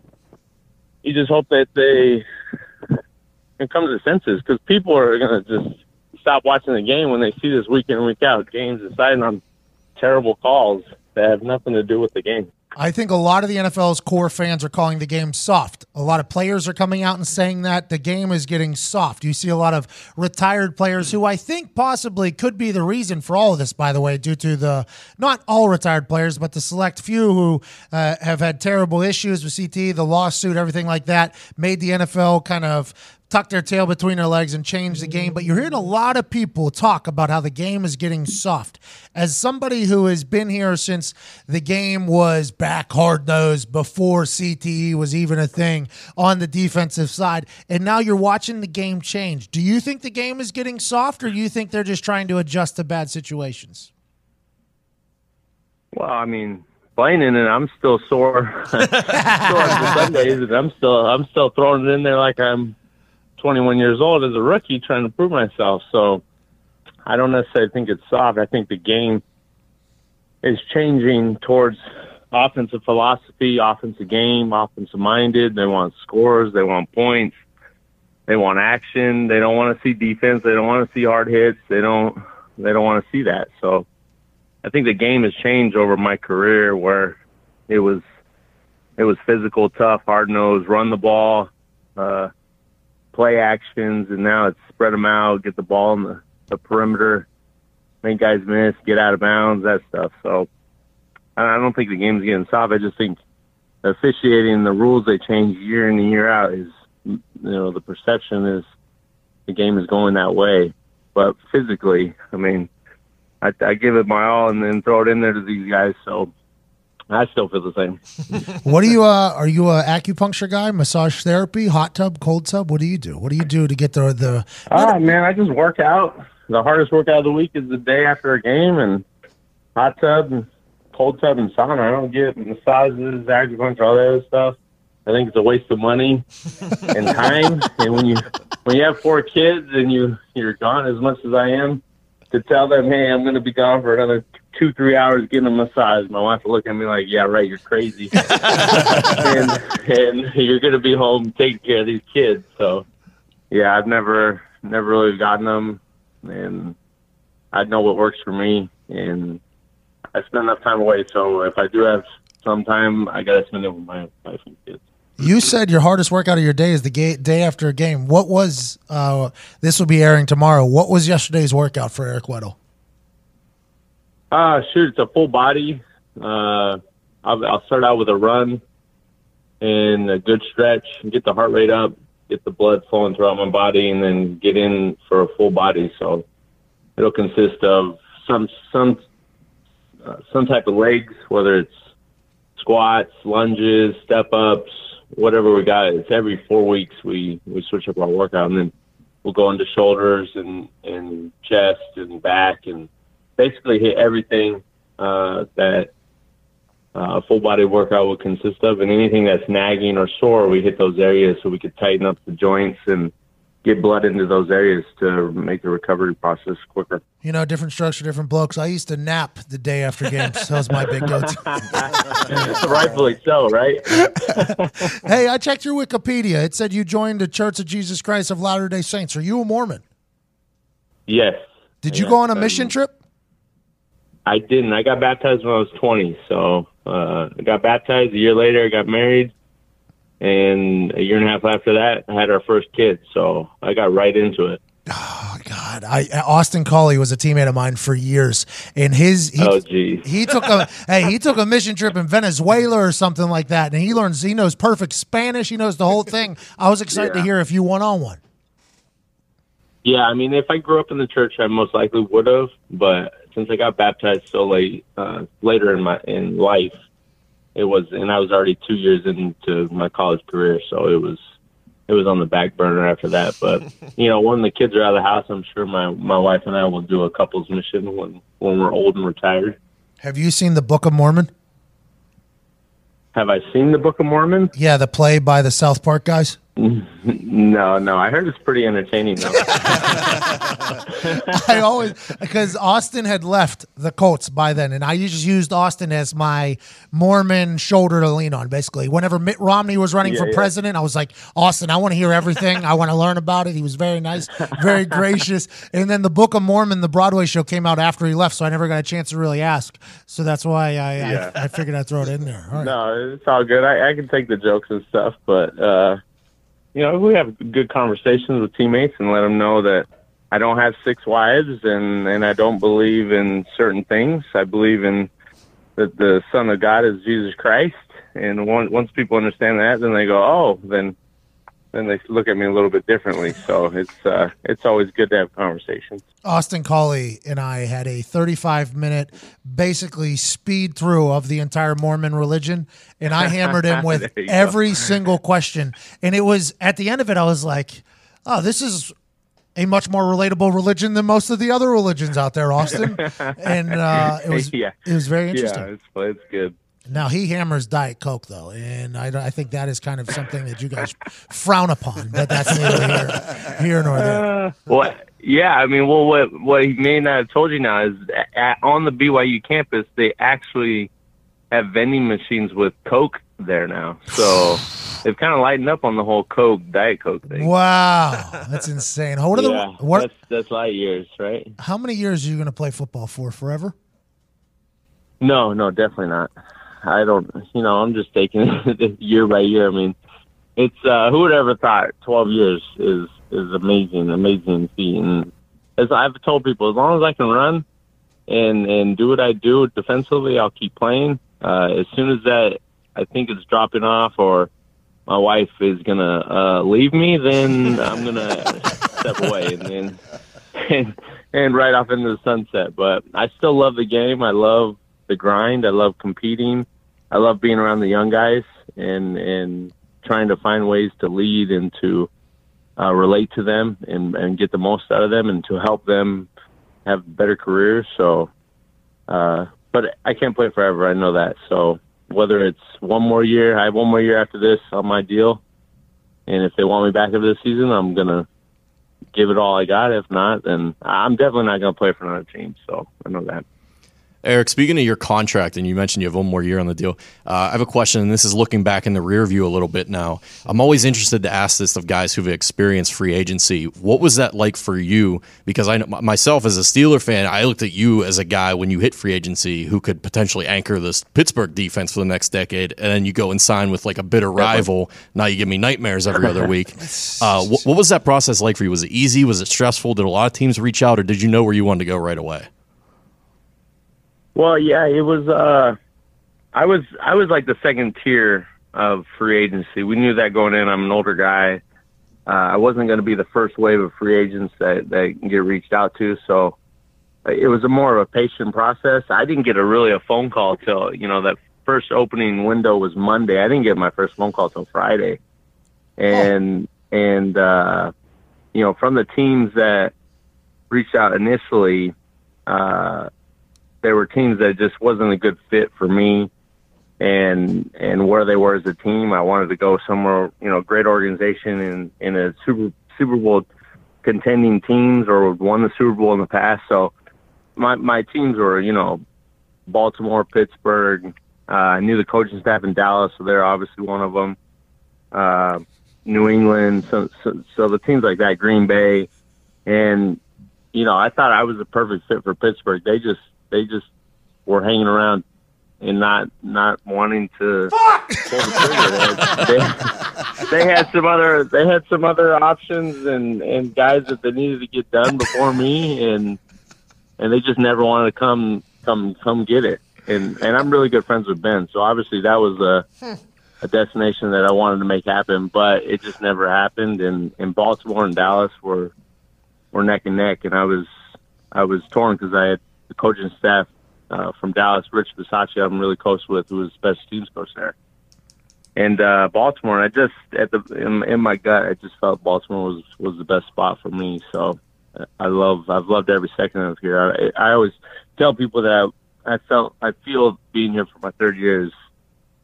you just hope that they can come to the senses because people are going to just stop watching the game when they see this week in and week out games decided on terrible calls that have nothing to do with the game. I think a lot of the NFL's core fans are calling the game soft. A lot of players are coming out and saying that the game is getting soft. You see a lot of retired players who I think possibly could be the reason for all of this, by the way, due to the not all retired players, but the select few who uh, have had terrible issues with CT, the lawsuit, everything like that, made the NFL kind of tuck their tail between their legs and change the game. But you're hearing a lot of people talk about how the game is getting soft. As somebody who has been here since the game was back hard nosed before CTE was even a thing on the defensive side, and now you're watching the game change. Do you think the game is getting soft, or do you think they're just trying to adjust to bad situations? Well, I mean, playing in it, I'm still sore. sore Sundays, and I'm still I'm still throwing it in there like I'm 21 years old as a rookie trying to prove myself. So I don't necessarily think it's soft. I think the game is changing towards offensive philosophy, offensive game, offensive minded. They want scores. They want points. They want action. They don't want to see defense. They don't want to see hard hits. They don't. They don't want to see that. So, I think the game has changed over my career, where it was, it was physical, tough, hard nosed, run the ball, uh, play actions, and now it's spread them out, get the ball in the, the perimeter, make guys miss, get out of bounds, that stuff. So I don't think the game's getting soft. I just think officiating, the rules they change year in and year out is, you know, the perception is the game is going that way. But physically, I mean, I, I give it my all and then throw it in there to these guys. So I still feel the same. What do you? Uh, are you a acupuncture guy? Massage therapy, hot tub, cold tub? What do you do? What do you do to get the the? Oh man, I just work out. The hardest workout of the week is the day after a game, and hot tub and cold tub and sauna. I don't get massages, acupuncture, all that other stuff. I think it's a waste of money and time. and when you when you have four kids and you you're gone as much as I am, to tell them, hey, I'm going to be gone for another two three hours getting a massage. My wife will look at me like, yeah, right, you're crazy, and and you're going to be home taking care of these kids. So yeah, I've never never really gotten them, and I know what works for me, and I spend enough time away. So if I do have some time, I got to spend it with my wife and kids. You said your hardest workout of your day is the ga- day after a game. What was? Uh, this will be airing tomorrow. What was yesterday's workout for Eric Weddle? Uh, shoot, it's a full body. Uh, I'll, I'll start out with a run and a good stretch, and get the heart rate up, get the blood flowing throughout my body, and then get in for a full body. So it'll consist of some some uh, some type of legs, whether it's squats, lunges, step ups, whatever we got. It's every four weeks we we switch up our workout, and then we'll go into shoulders and and chest and back and basically hit everything uh, that uh, a full body workout would consist of, and anything that's nagging or sore, we hit those areas so we could tighten up the joints and get blood into those areas to make the recovery process quicker. You know, different structure, different blokes. I used to nap the day after games. That was my big go-to. Rightfully so, right? hey, I checked your Wikipedia. It said you joined the Church of Jesus Christ of Latter Day Saints. Are you a Mormon? Yes. Did you Yes, go on a um, mission trip? I didn't. I got baptized when I was 20. So uh, I got baptized. A year later, I got married. And a year and a half after that, I had our first kid. So I got right into it. Oh God, I Austin Collie was a teammate of mine for years, and his he, Oh, geez. he took a hey he took a mission trip in Venezuela or something like that, and he learns he knows perfect Spanish, he knows the whole thing. I was excited to hear if you went on one. Yeah, I mean, if I grew up in the church, I most likely would have. But since I got baptized so late, uh, later in my in life, it was, and I was already two years into my college career, so it was, it was on the back burner after that. But you know, when the kids are out of the house, I'm sure my my wife and I will do a couples mission when when we're old and retired. Have you seen the Book of Mormon? Have I seen the Book of Mormon? Yeah, the play by the South Park guys. No, no. I heard it's pretty entertaining though. I always because Austin had left the Colts by then, and I just used Austin as my Mormon shoulder to lean on. Basically, whenever Mitt Romney was running Yeah, for yeah. president, I was like, Austin, I want to hear everything. I want to learn about it. He was very nice, very gracious. And then the Book of Mormon, the Broadway show, came out after he left, so I never got a chance to really ask. So that's why I Yeah. I, I figured I'd throw it in there. All right. No, it's all good. I, I can take the jokes and stuff, but uh, you know, we have good conversations with teammates and let them know that I don't have six wives and and I don't believe in certain things. I believe in that the Son of God is Jesus Christ, and once once people understand that, then they go, oh, then then they look at me a little bit differently. So it's uh, it's always good to have conversations. Austin Collie and I had a 35 minute, basically speed through of the entire Mormon religion, and I hammered him with go. every single question. And it was at the end of it, I was like, "Oh, this is a much more relatable religion than most of the other religions out there, Austin." And uh, it was yeah. it was very interesting. Yeah, it's it's good. Now he hammers Diet Coke though, and I, I think that is kind of something that you guys frown upon. But that's neither here, here nor there. Uh, well, yeah, I mean, well, what what he may not have told you now is at, on the BYU campus, they actually have vending machines with Coke there now. So they've kind of lightened up on the whole Coke Diet Coke thing. Wow, that's insane. What are the what? that's that's light years, right? How many years are you going to play football for? Forever? No, no, definitely not. I don't. You know, I'm just taking it year by year. I mean, it's uh, who would ever thought 12 years is is amazing, amazing feat. And as I've told people, as long as I can run and and do what I do defensively, I'll keep playing. Uh, as soon as that I think it's dropping off or my wife is gonna uh, leave me, then I'm gonna step away and then and, and right off into the sunset. But I still love the game. I love the grind. I love competing. I love being around the young guys and and trying to find ways to lead and to uh, relate to them and, and get the most out of them and to help them have better careers. So, uh, but I can't play forever. I know that. So whether it's one more year, I have one more year after this on my deal, and if they want me back after this season, I'm gonna give it all I got. If not, then I'm definitely not gonna play for another team. So I know that. Eric, speaking of your contract, and you mentioned you have one more year on the deal, uh, I have a question, and this is looking back in the rear view a little bit now. I'm always interested to ask this of guys who've experienced free agency. What was that like for you? Because I know myself as a Steeler fan, I looked at you as a guy when you hit free agency who could potentially anchor this Pittsburgh defense for the next decade, and then you go and sign with like a bitter rival. Now you give me nightmares every other week. Uh, what, what was that process like for you? Was it easy? Was it stressful? Did a lot of teams reach out, or did you know where you wanted to go right away? Well, yeah, it was. Uh, I was I was like the second tier of free agency. We knew that going in. I'm an older guy. Uh, I wasn't going to be the first wave of free agents that that get reached out to. So uh, it was a more of a patient process. I didn't get a really a phone call till you know that first opening window was Monday. I didn't get my first phone call till Friday, and and uh, you know from the teams that reached out initially. Uh, there were teams that just wasn't a good fit for me and and where they were as a team. I wanted to go somewhere, you know, great organization in in a super Super Bowl contending teams or won the Super Bowl in the past. So my my teams were, you know, Baltimore, Pittsburgh. Uh, I knew the coaching staff in Dallas, so they're obviously one of them. Uh, New England, so, so so the teams like that, Green Bay, and you know, I thought I was the perfect fit for Pittsburgh. They just they just were hanging around and not not wanting to pull the trigger. They, they had some other they had some other options and and guys that they needed to get done before me and and they just never wanted to come come come get it. And and I'm really good friends with Ben, so obviously that was a hmm. a destination that I wanted to make happen, but it just never happened. And and Baltimore and Dallas were were neck and neck, and I was I was torn because I had coaching staff uh, from Dallas, Rich Bisaccia, I'm really close with, who was best teams coach there. And uh, Baltimore, I just at the in, in my gut, I just felt Baltimore was was the best spot for me. So uh, I love I've loved every second of here. I, I always tell people that I, I felt I feel being here for my third year is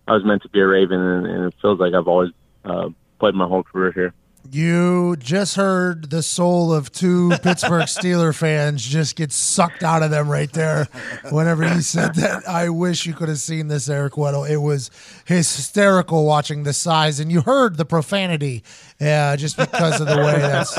I was meant to be a Raven, and, and it feels like I've always uh, played my whole career here. You just heard the soul of two Pittsburgh Steeler fans just get sucked out of them right there. Whenever you said that, I wish you could have seen this, Eric Weddle. It was hysterical watching the size, and you heard the profanity, uh, just because of the way that's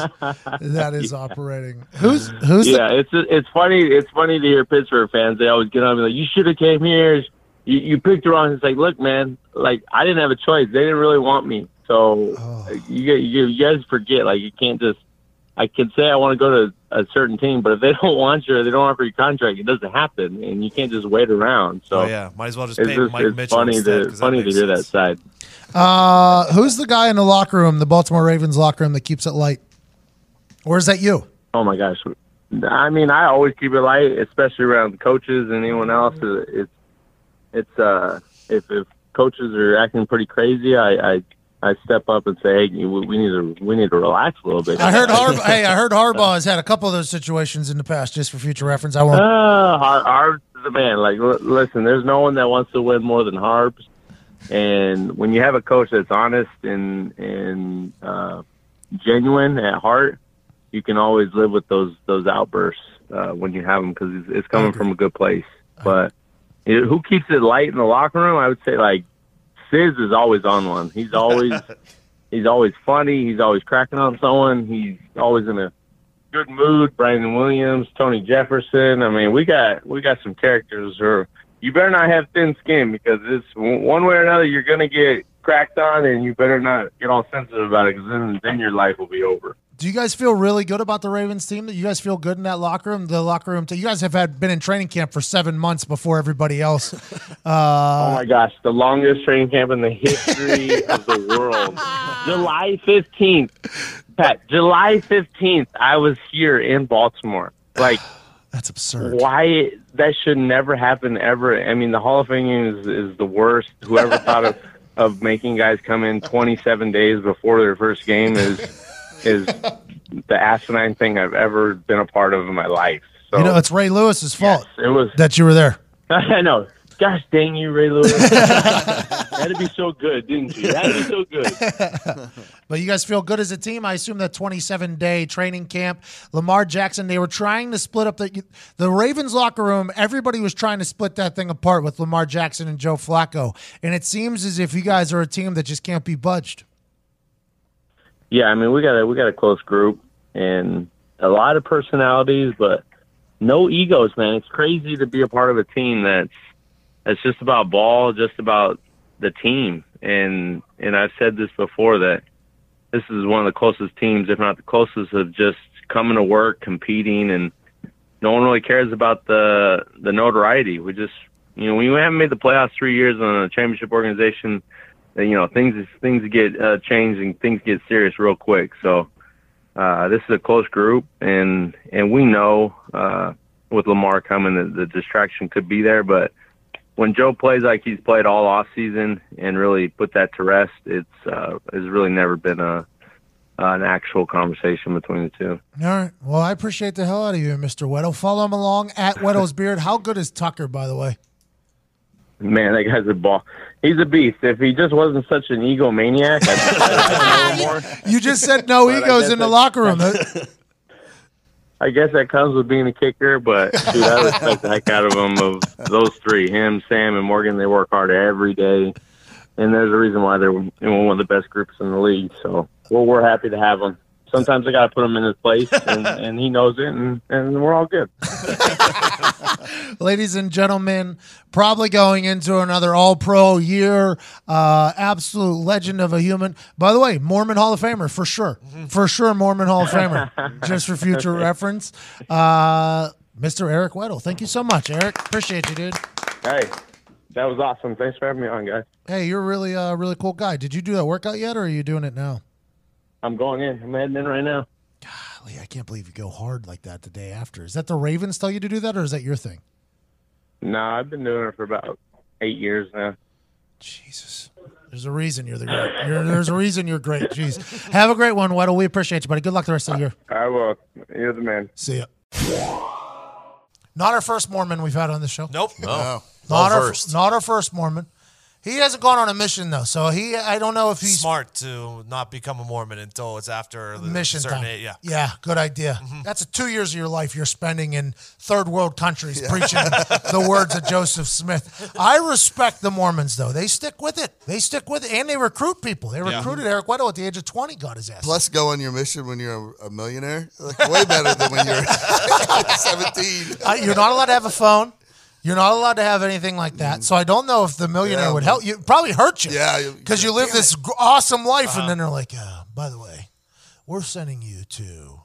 that is operating. Who's who's yeah? The- it's it's funny. It's funny to hear Pittsburgh fans. They always get on me like, "You should have came here. You, you picked wrong." It's like, look, man. Like I didn't have a choice. They didn't really want me. So oh. you, you you guys forget like you can't just. I can say I want to go to a certain team, but if they don't want you or they don't offer you contract, it doesn't happen, and you can't just wait around. So oh, yeah, might as well just it's pay just, Mike it's Mitchell funny instead, to funny to hear sense. that side. Uh, who's the guy in the locker room, the Baltimore Ravens locker room, that keeps it light? Or is that you? Oh my gosh, I mean, I always keep it light, especially around coaches and anyone else. It's it's uh, if if coaches are acting pretty crazy, I, I I step up and say, "Hey, we need to we need to relax a little bit." I heard Harb- hey, I heard Harbaugh has had a couple of those situations in the past. Just for future reference, I won't. Uh, Har- Harb's the man. Like, l- listen, there's no one that wants to win more than Harbs. And when you have a coach that's honest and and uh, genuine at heart, you can always live with those those outbursts uh, when you have them because it's, it's coming from a good place. But know, who keeps it light in the locker room? I would say like Sis is always on one. He's always he's always funny. He's always cracking on someone. He's always in a good mood. Brandon Williams, Tony Jefferson. I mean, we got we got some characters. Or you better not have thin skin because it's one way or another you're gonna get cracked on, and you better not get all sensitive about it because then then your life will be over. Do you guys feel really good about the Ravens team? That you guys feel good in that locker room? The locker room. T- you guys have had been in training camp for seven months before everybody else. Uh, Oh my gosh, the longest training camp in the history of the world. July 15th. Pat, July 15th, I was here in Baltimore. Like, that's absurd. why that should never happen ever. I mean, the Hall of Fame is, is the worst. Whoever thought of, of making guys come in 27 days before their first game is is the asinine thing I've ever been a part of in my life. So you know, it's Ray Lewis's fault it was that you were there. I know. Gosh dang you, Ray Lewis. That'd be so good, didn't you? That'd be so good. But you guys feel good as a team. I assume that 27 day training camp, Lamar Jackson, they were trying to split up the the Ravens locker room. Everybody was trying to split that thing apart with Lamar Jackson and Joe Flacco, and it seems as if you guys are a team that just can't be budged. Yeah, I mean we got a we got a close group and a lot of personalities, but no egos, man. It's crazy to be a part of a team that's that's just about ball, just about the team. And and I've said this before that this is one of the closest teams, if not the closest, of just coming to work, competing, and no one really cares about the the notoriety. We just you know, you haven't made the playoffs three years on a championship organization, you know things things get uh, changed and things get serious real quick. So uh, this is a close group, and and we know uh, with Lamar coming, the, the distraction could be there. But when Joe plays like he's played all off season and really put that to rest, it's uh, it's really never been a an actual conversation between the two. All right. Well, I appreciate the hell out of you, Mr. Weddle. Follow him along at Weddle's Beard. How good is Tucker, by the way? Man, that guy's a ball. He's a beast. If he just wasn't such an egomaniac, I'd, I'd know more. You just said no But I egos guess in the that- locker room. I guess that comes with being a kicker, but dude, I respect the heck out of them. Of those three, him, Sam, and Morgan, they work hard every day, and there's a reason why they're you one of the best groups in the league. So well, we're happy to have them. Sometimes I got to put him in his place, and, and he knows it, and, and we're all good. ladies and gentlemen, probably going into another All Pro year. Uh, absolute legend of a human. By the way, Mormon Hall of Famer for sure, for sure, Mormon Hall of Famer. just for future reference, uh, Mr. Eric Weddle. Thank you so much, Eric. Appreciate you, dude. Hey, that was awesome. Thanks for having me on, guys. Hey, you're a really, uh, really cool guy. Did you do that workout yet, or are you doing it now? I'm going in. I'm heading in right now. Golly, I can't believe you go hard like that the day after. Is that the Ravens tell you to do that, or is that your thing? No, I've been doing it for about eight years now. Jesus. There's a reason you're the great. You're, there's a reason you're great. Jeez. Have a great one, Weddle. We appreciate you, buddy. Good luck the rest of the year. I will. You're the man. See ya. Not our first Mormon we've had on the show. Nope. No. Not Well our, versed. not our first Mormon. He hasn't gone on a mission though, so he. I don't know if he's Smart to not become a Mormon until it's after the mission certain time. age. Yeah. yeah, good idea. That's a two years of your life you're spending in third world countries preaching the words of Joseph Smith. I respect the Mormons though; they stick with it. They stick with it, and they recruit people. They Yeah. recruited Eric Weddle at the age of twenty. Got his ass. Plus, go on your mission when you're a, a millionaire. Like, way better than when you're 17. Uh, you're not allowed to have a phone. You're not allowed to have anything like that. So I don't know if the millionaire Yeah, would help you. Probably hurt you. Yeah, you- Because you live this gr- awesome life, and then they're like, uh, by the way, we're sending you to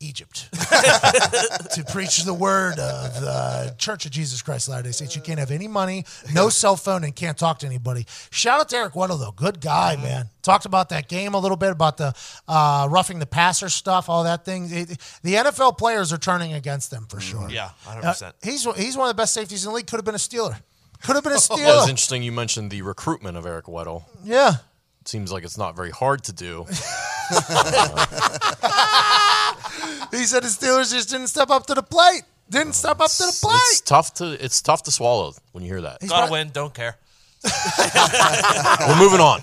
Egypt to preach the word of the Church of Jesus Christ of Latter-day Saints. You can't have any money, no cell phone, and can't talk to anybody. Shout out to Eric Weddle, though. Good guy, man. Talked about that game a little bit, about the uh, roughing the passer stuff, all that thing. It- the NFL players are turning against them for sure. Yeah, 100%. Uh, he's he's one of the best safeties in the league. Could have been a Steeler. Could have been a Well, it's Steeler. interesting you mentioned the recruitment of Eric Weddle. yeah. It seems like it's not very hard to do. He said the Steelers just didn't step up to the plate. Didn't step up to the plate. It's tough to it's tough to swallow when you hear that. He's Gotta win. Don't care. We're moving on.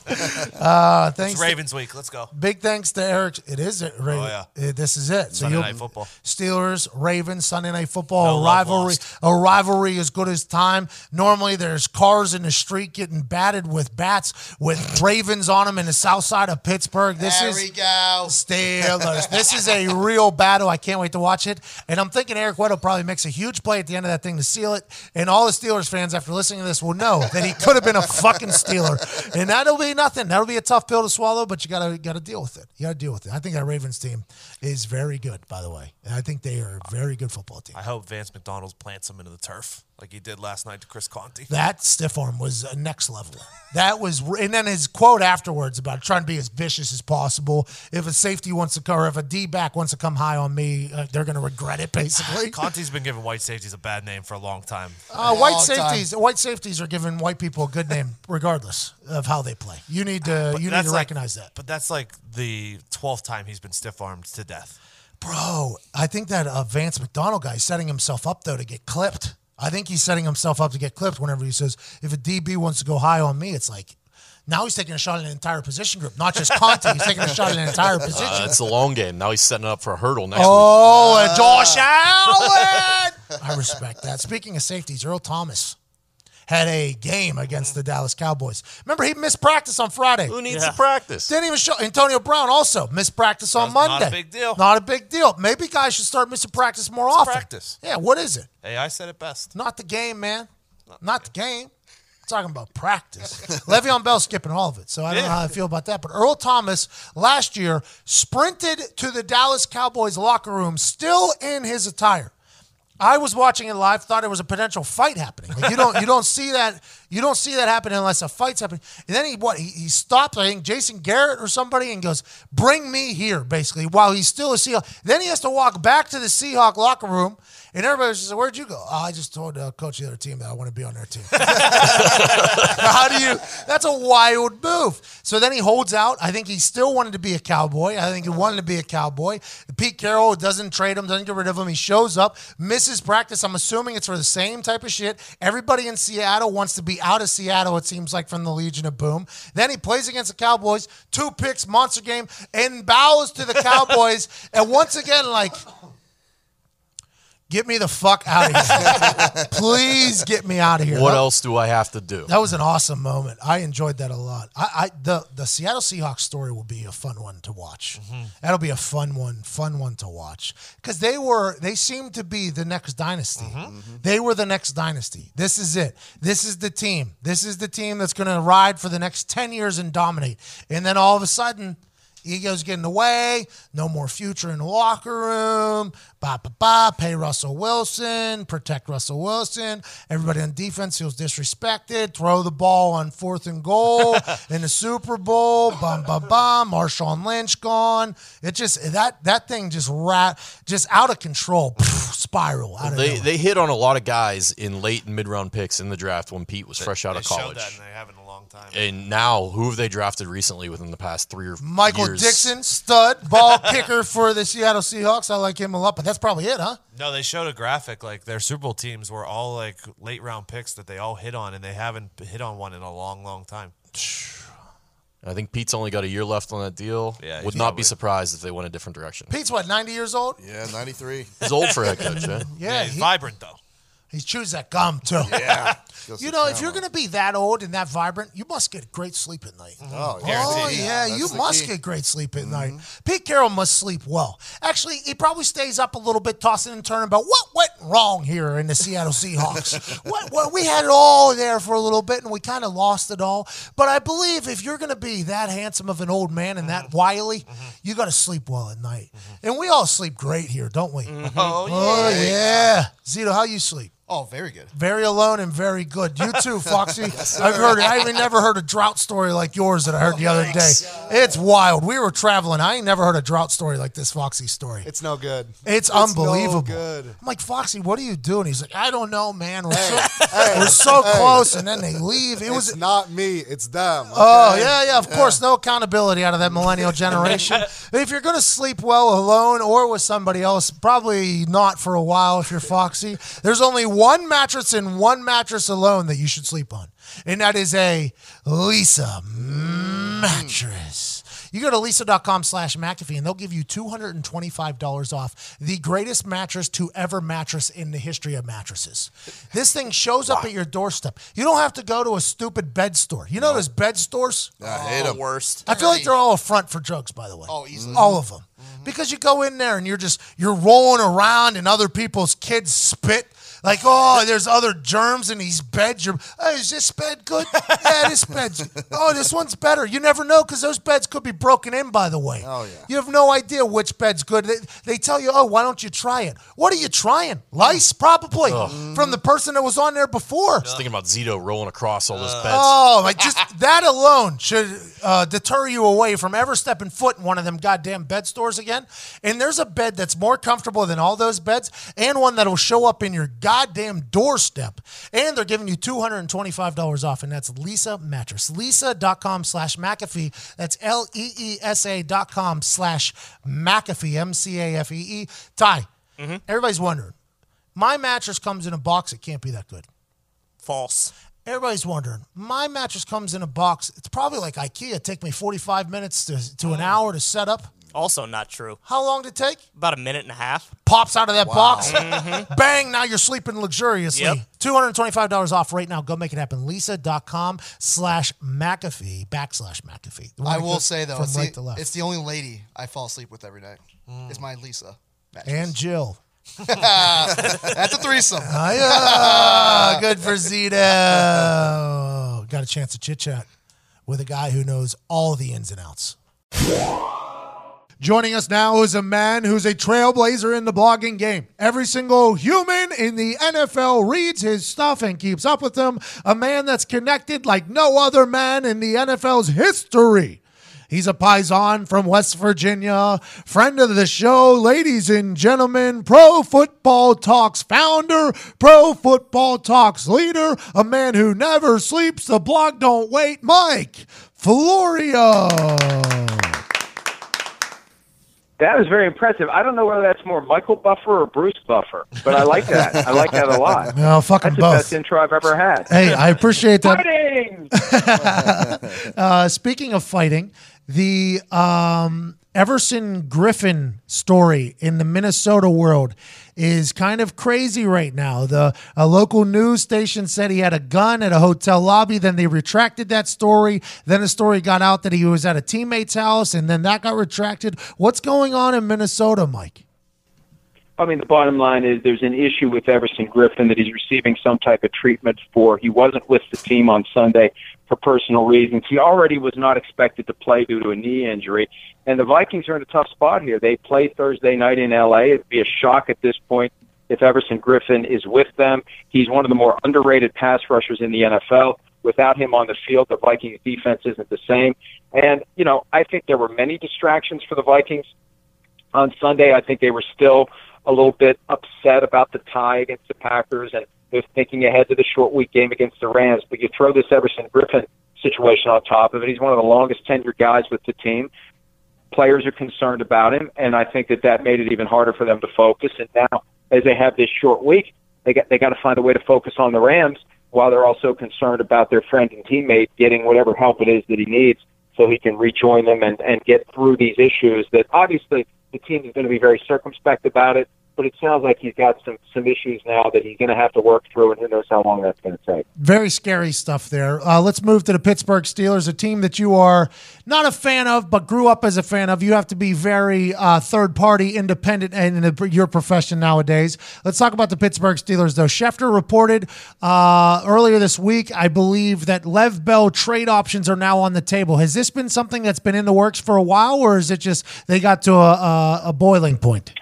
Uh, thanks. It's to- Ravens week. Let's go. Big thanks to Eric. It is it. Raven. Oh, Uh, This is it. Sunday you'll- Night Football. Steelers, Ravens, Sunday night football. No a rivalry. A rivalry as good as time. Normally, there's cars in the street getting batted with bats with Ravens on them in the south side of Pittsburgh. This there is we go. Steelers. this is a real battle. I can't wait to watch it. And I'm thinking Eric Weddle probably makes a huge play at the end of that thing to seal it. And all the Steelers fans, after listening to this, will know that he could have been a fucking Steeler. And that'll be nothing. That'll be a tough pill to swallow, but you gotta gotta deal with it. You gotta deal with it. I think that Ravens team is very good, by the way. And I think they are a very good football team. I hope Vance McDonald plants them into the turf like he did last night to Chris Conte. That stiff arm was uh, next level. That was, and then his quote afterwards about trying to be as vicious as possible. If a safety wants to come, or if a D back wants to come high on me, uh, they're going to regret it. Basically, Conte's been giving white safeties a bad name for a long time. uh, white All time. safeties, white safeties are giving white people a good name, regardless of how they play. You need to, you need to like- recognize that, But that's like the twelfth time he's been stiff armed to death. bro. I think that uh, Vance McDonald guy is setting himself up though to get clipped. I think he's setting himself up to get clipped whenever he says, "If a DB wants to go high on me," it's like. Now he's taking a shot at an entire position group, not just Conte. He's taking a shot at an entire position. Uh, it's a long game. Now he's setting up for a hurdle next Oh, and Josh Allen. I respect that. Speaking of safeties, Earl Thomas had a game against the Dallas Cowboys. Remember, he missed practice on Friday. Who needs Yeah. to practice? Didn't even show. Antonio Brown also missed practice on That's not a Monday. big deal. Not a big deal. Maybe guys should start missing practice more often. practice. Yeah, what is it? Hey, I said it best. Not the game, man. Not the game. talking about practice. Le'Veon Bell skipping all of it, so I don't know how I feel about that. But Earl Thomas last year sprinted to the Dallas Cowboys locker room, still in his attire. I was watching it live, thought it was a potential fight happening. Like you don't you don't see that you don't see that happen unless a fight's happening. And then he what he, he stopped, I think Jason Garrett or somebody, and goes, "Bring me here," basically, while he's still a Seahawk. Then he has to walk back to the Seahawk locker room, and everybody's just like, "Where'd you go?" Oh, I just told the coach the other team that I want to be on their team. How do you? That's a wild move. So then he holds out. I think he still wanted to be a cowboy. I think he wanted to be a cowboy. Pete Carroll doesn't trade him, doesn't get rid of him. He shows up, misses practice. I'm assuming it's for the same type of shit. Everybody in Seattle wants to be out of Seattle. It seems like from the Legion of Boom. Then he plays against the Cowboys, two picks, monster game, and bows to the Cowboys. and once again, like. Get me the fuck out of here. Please get me out of here. What That- else do I have to do? that was an awesome moment. I enjoyed that a lot. I, I the the Seattle Seahawks story will be a fun one to watch. Mm-hmm. That'll be a fun one, fun one to watch because they were they seemed to be the next dynasty. Mm-hmm. Mm-hmm. They were the next dynasty. This is it. This is the team. This is the team that's going to ride for the next ten years and dominate. And then all of a sudden. Egos get in the way. No more future in the locker room. Ba ba ba. Pay Russell Wilson. Protect Russell Wilson. Everybody on defense feels disrespected. Throw the ball on fourth and goal in the Super Bowl. Bum bum bum. Marshawn Lynch gone. It just that that thing just rat just out of control. spiral out of They nowhere. they hit on a lot of guys in late and mid round picks in the draft when Pete was fresh out They of showed college. That and they haven't in a long time. And now, who have they drafted recently within the past three or Michael years? Dickson, stud ball kicker for the Seattle Seahawks. I like him a lot, but that's probably it, huh? No, they showed a graphic like their Super Bowl teams were all like late round picks that they all hit on, and they haven't hit on one in a long, long time. I think Pete's only got a year left on that deal. Yeah, Would not probably- be surprised if they went a different direction. Pete's what, 90 years old? Yeah, 93. He's old for a head coach, eh? Yeah, he's he- vibrant though. He chews that gum too. Yeah. You know, if you're going to be that old and that vibrant, you must get great sleep at night. Oh, Oh, yeah. Oh, yeah, That's you the must key. get great sleep at night. Mm-hmm. Pete Carroll must sleep well. Actually, he probably stays up a little bit, tossing and turning about what went wrong here in the Seattle Seahawks. what, what, we had it all there for a little bit, and we kind of lost it all. But I believe if you're going to be that handsome of an old man and that mm-hmm. wily, you got to sleep well at night. And we all sleep great here, don't we? Oh, Oh, yeah. Zito, how you sleep? Oh, very good. Very alone and very good. You too, Foxy. I've heard. I ain't never heard a drought story like yours that I heard the oh, other day. It's wild. We were traveling. I ain't never heard a drought story like this Foxy story. It's no good. It's, no unbelievable. good. I'm like Foxy, what are you doing? He's like, I don't know, man. We're so, we're so close, and then they leave. It was It's not me. It's them. Oh okay? yeah, yeah. Of course, no accountability out of that millennial generation. if you're gonna sleep well alone or with somebody else, probably not for a while. If you're Foxy, there's only one mattress and one mattress alone that you should sleep on, and that is a Leesa mattress. You go to leesa.com slash McAfee and they'll give you $225 off the greatest mattress to ever mattress in the history of mattresses. This thing shows up at your doorstep. You don't have to go to a stupid bed store. You know those bed stores? I hate The them. Oh, worst. I feel like they're all a front for drugs, by the way. Oh, easily. All of them. Because you go in there and you're just you're rolling around and other people's kids spit. Like, oh, there's other germs in these beds. Oh, is this bed good? yeah, this bed's. Oh, this one's better. You never know because those beds could be broken in. By the way, Oh, yeah. you have no idea which bed's good. They, they tell you, oh, why don't you try it? What are you trying? Lice, probably from the person that was on there before. Just thinking about Zito rolling across all those beds. Oh, like just that alone should uh, deter you away from ever stepping foot in one of them goddamn bed stores again. And there's a bed that's more comfortable than all those beds, and one that'll show up in your goddamn doorstep. And they're giving you two hundred and twenty-five dollars off, and that's Leesa Mattress. Leesa.com slash McAfee. That's L E E S A dot com slash McAfee. M C A F E E. Ty. Everybody's wondering. My mattress comes in a box. It can't be that good. False. Everybody's wondering. My mattress comes in a box. It's probably like IKEA. Take me 45 minutes to, to an oh. hour to set up. Also not true. How long did it take? About a minute and a half. Pops out of that box. Mm-hmm. Bang, now you're sleeping luxuriously. Yep. $225 off right now. Go make it happen. Leesa.com slash McAfee, backslash McAfee. The one I that will goes say though, from it's, right the, to left. it's the only lady I fall asleep with every night. Is mm. my Leesa. mattress. and Jill. That's a threesome. Ah, Hiya! Good for Zito. Got a chance to chit chat with a guy who knows all the ins and outs. Joining us now is a man who's a trailblazer in the blogging game. Every single human in the NFL reads his stuff and keeps up with him. A man that's connected like no other man in the NFL's history. He's a Paisan from West Virginia, friend of the show, ladies and gentlemen, Pro Football Talks founder, Pro Football Talks leader, a man who never sleeps, the blog don't wait, Mike Florio. That was very impressive. I don't know whether that's more Michael Buffer or Bruce Buffer, but I like that. I like that a lot. No, fucking That's the best intro I've ever had. Hey, I appreciate that. Fighting! Uh, speaking of fighting, the um, Everson Griffen story in the Minnesota world is kind of crazy right now. The a local news station said he had a gun at a hotel lobby. Then they retracted that story. Then the story got out that he was at a teammate's house, and then that got retracted. What's going on in Minnesota, Mike? I mean, the bottom line is there's an issue with Everson Griffen that he's receiving some type of treatment for. He wasn't with the team on Sunday for personal reasons. He already was not expected to play due to a knee injury. And the Vikings are in a tough spot here. They play Thursday night in LA. It'd be a shock at this point if Everson Griffen is with them. He's one of the more underrated pass rushers in the NFL. Without him on the field, the Vikings defense isn't the same. And, you know, I think there were many distractions for the Vikings on Sunday. I think they were still a little bit upset about the tie against the Packers and they're thinking ahead to the short week game against the Rams. But you throw this Everson Griffen situation on top of it. He's one of the longest tenured guys with the team. Players are concerned about him, and I think that that made it even harder for them to focus. And now, as they have this short week, they got they got to find a way to focus on the Rams while they're also concerned about their friend and teammate getting whatever help it is that he needs so he can rejoin them and, and get through these issues that obviously the team is going to be very circumspect about it, but it sounds like he's got some, some issues now that he's going to have to work through, and who knows how long that's going to take. Very scary stuff there. Uh, let's move to the Pittsburgh Steelers, a team that you are not a fan of, but grew up as a fan of. You have to be very uh, third party, independent in the, your profession nowadays. Let's talk about the Pittsburgh Steelers, though. Schefter reported uh, earlier this week, I believe, that Lev Bell trade options are now on the table. Has this been something that's been in the works for a while, or is it just they got to a, a, a boiling point?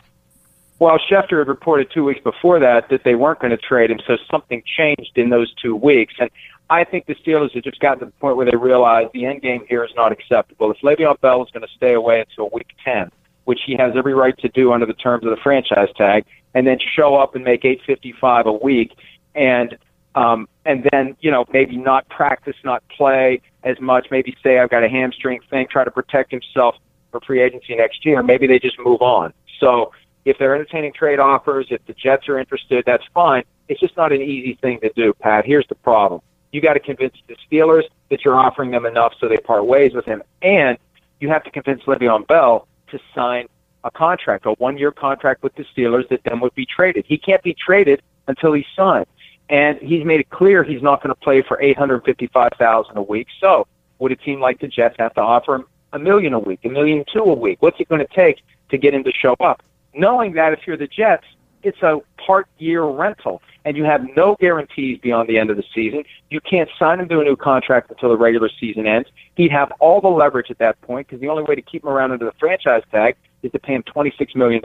Well, Schefter had reported two weeks before that that they weren't going to trade him, so something changed in those two weeks. And I think the Steelers have just gotten to the point where they realize the end game here is not acceptable. If Le'Veon Bell is going to stay away until Week 10, which he has every right to do under the terms of the franchise tag, and then show up and make 855 a week, and um, and then you know maybe not practice, not play as much, maybe say I've got a hamstring thing, try to protect himself for free agency next year. Maybe they just move on. So if they're entertaining trade offers, if the Jets are interested, that's fine. It's just not an easy thing to do, Pat. Here's the problem. You got to convince the Steelers that you're offering them enough so they part ways with him. And you have to convince Le'Veon Bell to sign a contract, a one year contract with the Steelers that then would be traded. He can't be traded until he's signed. And he's made it clear he's not going to play for eight hundred fifty five thousand a week. So would a team like the Jets have to offer him a million a week, a million two a week? What's it going to take to get him to show up? Knowing that if you're the Jets, it's a part year rental and you have no guarantees beyond the end of the season. You can't sign him to a new contract until the regular season ends. He'd have all the leverage at that point because the only way to keep him around under the franchise tag is to pay him $26 million.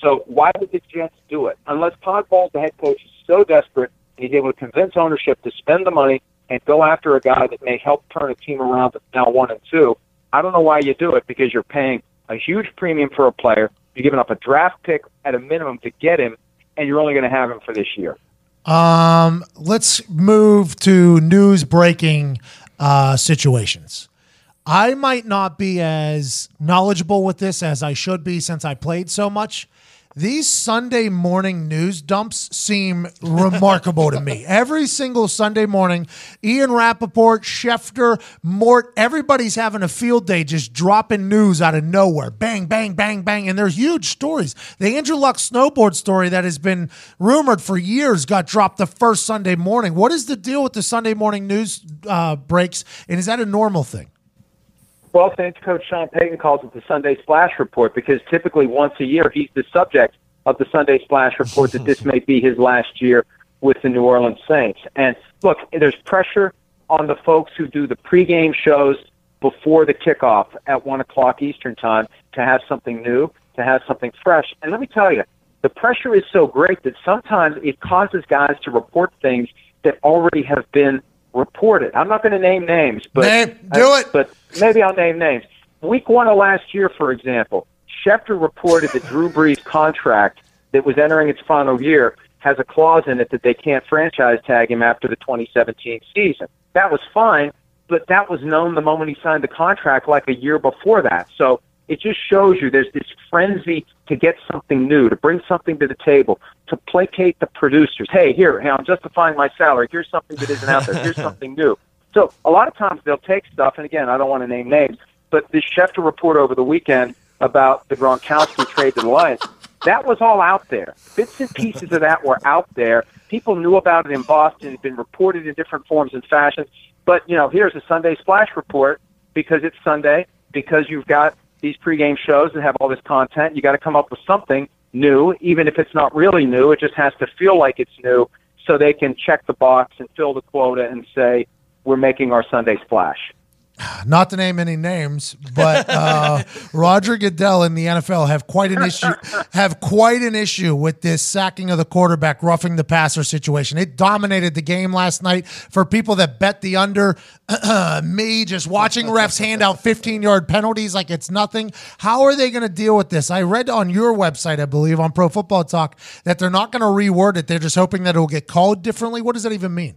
So why would the Jets do it? Unless Todd Bowles, the head coach, is so desperate and he's able to convince ownership to spend the money and go after a guy that may help turn a team around that's now one and two. I don't know why you do it because you're paying a huge premium for a player. You're giving up a draft pick at a minimum to get him, and you're only going to have him for this year. Um, let's move to news breaking uh, situations. I might not be as knowledgeable with this as I should be since I played so much. These Sunday morning news dumps seem remarkable to me. Every single Sunday morning, Ian Rapoport, Schefter, Mort, everybody's having a field day just dropping news out of nowhere. Bang, bang, bang, bang. And they're huge stories. The Andrew Luck snowboard story that has been rumored for years got dropped the first Sunday morning. What is the deal with the Sunday morning news uh, breaks? And is that a normal thing? Well, Saints coach Sean Payton calls it the Sunday Splash Report because typically once a year he's the subject of the Sunday Splash Report that this may be his last year with the New Orleans Saints. And look, there's pressure on the folks who do the pregame shows before the kickoff at one o'clock Eastern time to have something new, to have something fresh. And let me tell you, the pressure is so great that sometimes it causes guys to report things that already have been reported. I'm not going to name names, but Name- do it. But maybe I'll name names. Week one of last year, for example, Schefter reported that Drew Brees' contract that was entering its final year has a clause in it that they can't franchise tag him after the 2017 season. That was fine, but that was known the moment he signed the contract, like a year before that. So it just shows you there's this frenzy to get something new, to bring something to the table, to placate the producers. Hey, here, hey, I'm justifying my salary. Here's something that isn't out there. Here's something new. So a lot of times they'll take stuff, and again, I don't want to name names, but this Schefter report over the weekend about the Gronkowski trade to the Lions, that was all out there. Bits and pieces of that were out there. People knew about it in Boston. It had been reported in different forms and fashions. But, you know, here's a Sunday splash report because it's Sunday, because you've got these pregame shows that have all this content. You got to come up with something new, even if it's not really new. It just has to feel like it's new so they can check the box and fill the quota and say, we're making our Sunday splash. Not to name any names, but uh, Roger Goodell and the NFL have quite an issue have quite an issue with this sacking of the quarterback, roughing the passer situation. It dominated the game last night for people that bet the under. me just watching refs hand out 15 yard penalties like it's nothing. How are they going to deal with this? I read on your website, I believe, on Pro Football Talk, that they're not going to reword it. They're just hoping that it will get called differently. What does that even mean?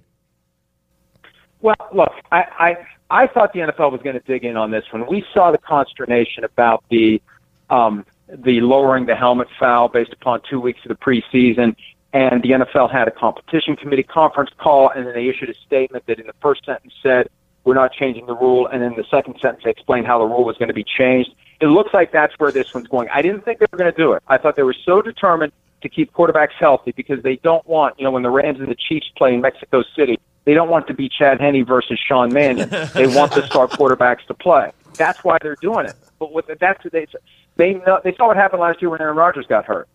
Well, look, I, I I thought the NFL was going to dig in on this one. We saw the consternation about the um, the lowering the helmet foul based upon two weeks of the preseason, and the NFL had a competition committee conference call, and then they issued a statement that in the first sentence said we're not changing the rule, and in the second sentence they explained how the rule was going to be changed. It looks like that's where this one's going. I didn't think they were going to do it. I thought they were so determined to keep quarterbacks healthy because they don't want, you know, when the Rams and the Chiefs play in Mexico City, they don't want to be Chad Henne versus Sean Mannion. they want the star quarterbacks to play. That's why they're doing it. But with that's they they know, they saw what happened last year when Aaron Rodgers got hurt.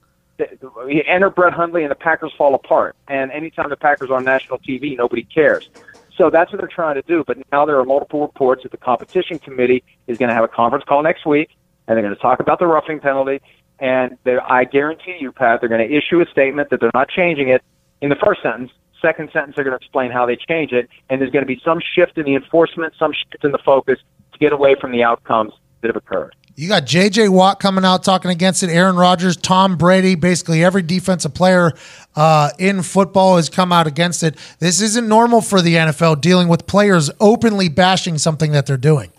He entered Brett Hundley and the Packers fall apart. And anytime the Packers are on national TV, nobody cares. So that's what they're trying to do. But now there are multiple reports that the competition committee is going to have a conference call next week, and they're going to talk about the roughing penalty. And I guarantee you, Pat, they're going to issue a statement that they're not changing it in the first sentence. Second sentence, they're going to explain how they change it, and there's going to be some shift in the enforcement, some shift in the focus to get away from the outcomes that have occurred. You got J.J. Watt coming out talking against it. Aaron Rodgers, Tom Brady, basically every defensive player uh, in football has come out against it. This isn't normal for the NFL dealing with players openly bashing something that they're doing.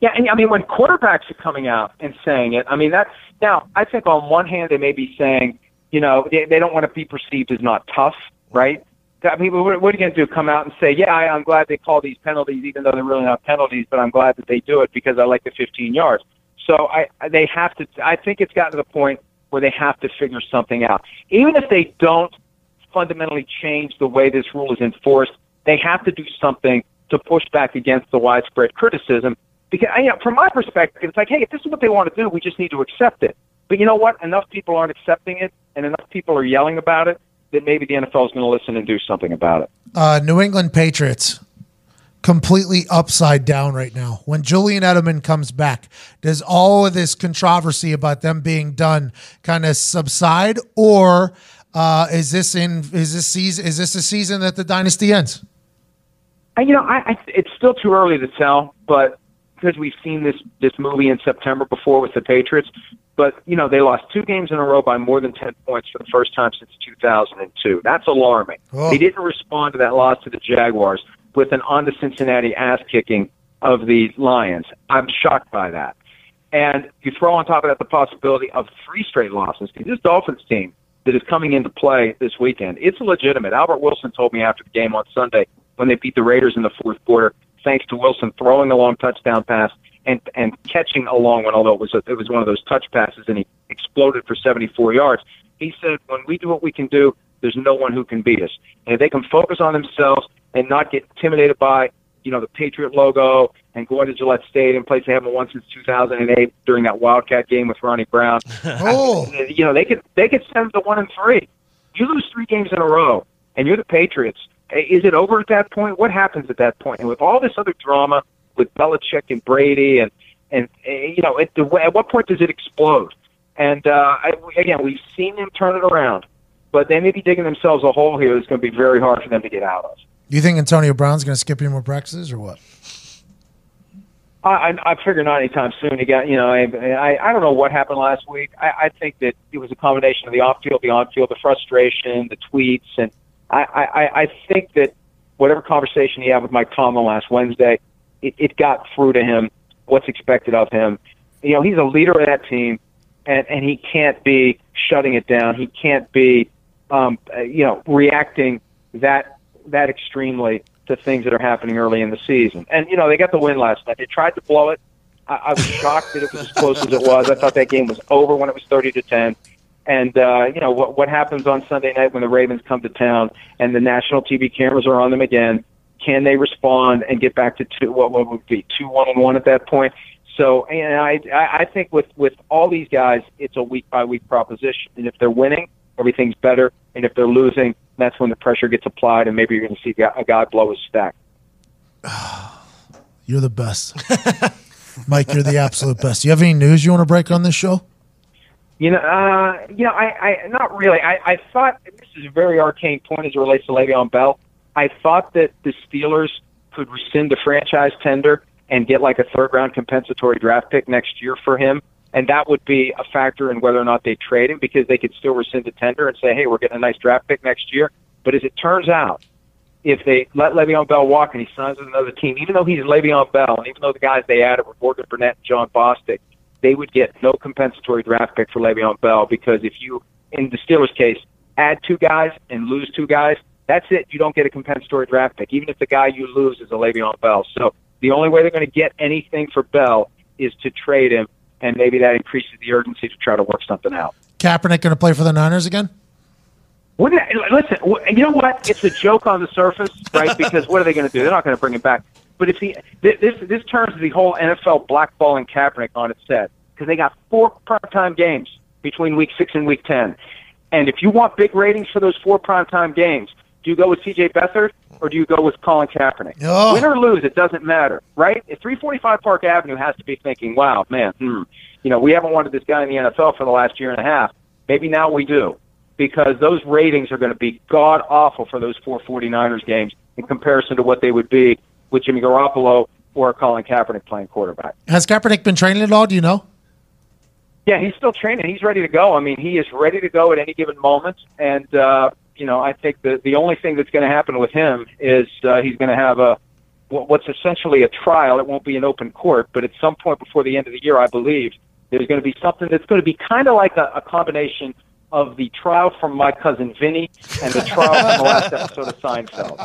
Yeah, and I mean when quarterbacks are coming out and saying it, I mean that's now I think on one hand they may be saying, You know, they, they don't want to be perceived as not tough, right? I mean, what, are you going to do? Come out and say, yeah, I, I'm glad they call these penalties, even though they're really not penalties, but I'm glad that they do it because I like the 15 yards. So I, they have to. I think it's gotten to the point where they have to figure something out. Even if they don't fundamentally change the way this rule is enforced, they have to do something to push back against the widespread criticism. Because you know, from my perspective, it's like, hey, if this is what they want to do, we just need to accept it. But you know what? Enough people aren't accepting it, and enough people are yelling about it that maybe the NFL is going to listen and do something about it. Uh, New England Patriots completely upside down right now. When Julian Edelman comes back, does all of this controversy about them being done kind of subside, or uh, is this in is this season is this a season that the dynasty ends? I, you know, I, I it's still too early to tell, but because we've seen this this movie in September before with the Patriots, but you know they lost two games in a row by more than ten points for the first time since 2002. That's alarming. Oh. They didn't respond to that loss to the Jaguars with an on to Cincinnati ass kicking of the Lions. I'm shocked by that. And you throw on top of that the possibility of three straight losses. This Dolphins team that is coming into play this weekend, it's legitimate. Albert Wilson told me after the game on Sunday when they beat the Raiders in the fourth quarter, thanks to Wilson throwing a long touchdown pass and and catching a long one, although it was a, it was one of those touch passes and he exploded for 74 yards. He said, when we do what we can do, there's no one who can beat us. And if they can focus on themselves and not get intimidated by, you know, the Patriot logo and going to Gillette Stadium, place they haven't won since 2008 during that Wildcat game with Ronnie Brown. Oh, you know, they could they could send them to one and three. You lose three games in a row, and you're the Patriots. Is it over at that point? What happens at that point? And with all this other drama with Belichick and Brady, and and eh, you know, at, the, at what point does it explode? And uh, I, again, we've seen them turn it around, but they may be digging themselves a hole here that's going to be very hard for them to get out of. do you think Antonio Brown's going to skip any more practices or what? I, I, I figure not anytime soon. He got, you know, I, I, I don't know what happened last week. I, I think that it was a combination of the off-field, the on-field, the frustration, the tweets, and I, I, I think that whatever conversation he had with Mike Tomlin last Wednesday, it, it got through to him what's expected of him. You know, he's a leader of that team, and and he can't be shutting it down. He can't be, um, you know, reacting that that extremely to things that are happening early in the season. And you know, they got the win last night. They tried to blow it. I, I was shocked that it was as close as it was. I thought that game was over when it was thirty to ten. And uh, you know what what happens on Sunday night when the Ravens come to town and the national TV cameras are on them again? Can they respond and get back to two? What, what would be two one and one at that point? So, and I I think with with all these guys, it's a week by week proposition. And if they're winning, everything's better. And if they're losing, that's when the pressure gets applied, and maybe you're going to see a guy- blow his stack. You're the best, Mike. You're the absolute best. Do You have any news you want to break on this show? You know, uh, you know, I, I not really. I, I thought this is a very arcane point as it relates to Le'Veon Bell. I thought that the Steelers could rescind the franchise tender and get like a third round compensatory draft pick next year for him, and that would be a factor in whether or not they trade him because they could still rescind the tender and say, hey, we're getting a nice draft pick next year. But as it turns out, if they let Le'Veon Bell walk and he signs with another team, even though he's Le'Veon Bell, and even though the guys they added were Morgan Burnett and Jon Bostic, they would get no compensatory draft pick for Le'Veon Bell because if you, in the Steelers' case, add two guys and lose two guys, that's it. You don't get a compensatory draft pick, even if the guy you lose is a Le'Veon Bell. So the only way they're going to get anything for Bell is to trade him, and maybe that increases the urgency to try to work something out. Kaepernick going to play for the Niners again? Wouldn't it, listen? You know what? It's a joke on the surface, right? Because what are they going to do? They're not going to bring him back. But if he thi- this this turns the whole NFL blackballing Kaepernick on its head because they got four primetime games between week six and week ten, and if you want big ratings for those four primetime games, do you go with C.J. Beathard or do you go with Colin Kaepernick? Oh. Win or lose, it doesn't matter, right? If 345 Park Avenue has to be thinking, "Wow, man, hmm, you know, we haven't wanted this guy in the NFL for the last year and a half. Maybe now we do." because those ratings are going to be god awful for those four 49ers games in comparison to what they would be with Jimmy Garoppolo or Colin Kaepernick playing quarterback. Has Kaepernick been training at all? Do you know? Yeah, he's still training. He's ready to go. I mean, he is ready to go at any given moment. And, uh, you know, I think the, the only thing that's going to happen with him is uh, he's going to have a what- what's essentially a trial. It won't be an open court, but at some point before the end of the year, I believe, there's going to be something that's going to be kind of like a, a combination of the trial from my cousin Vinny and the trial from the last episode of Seinfeld.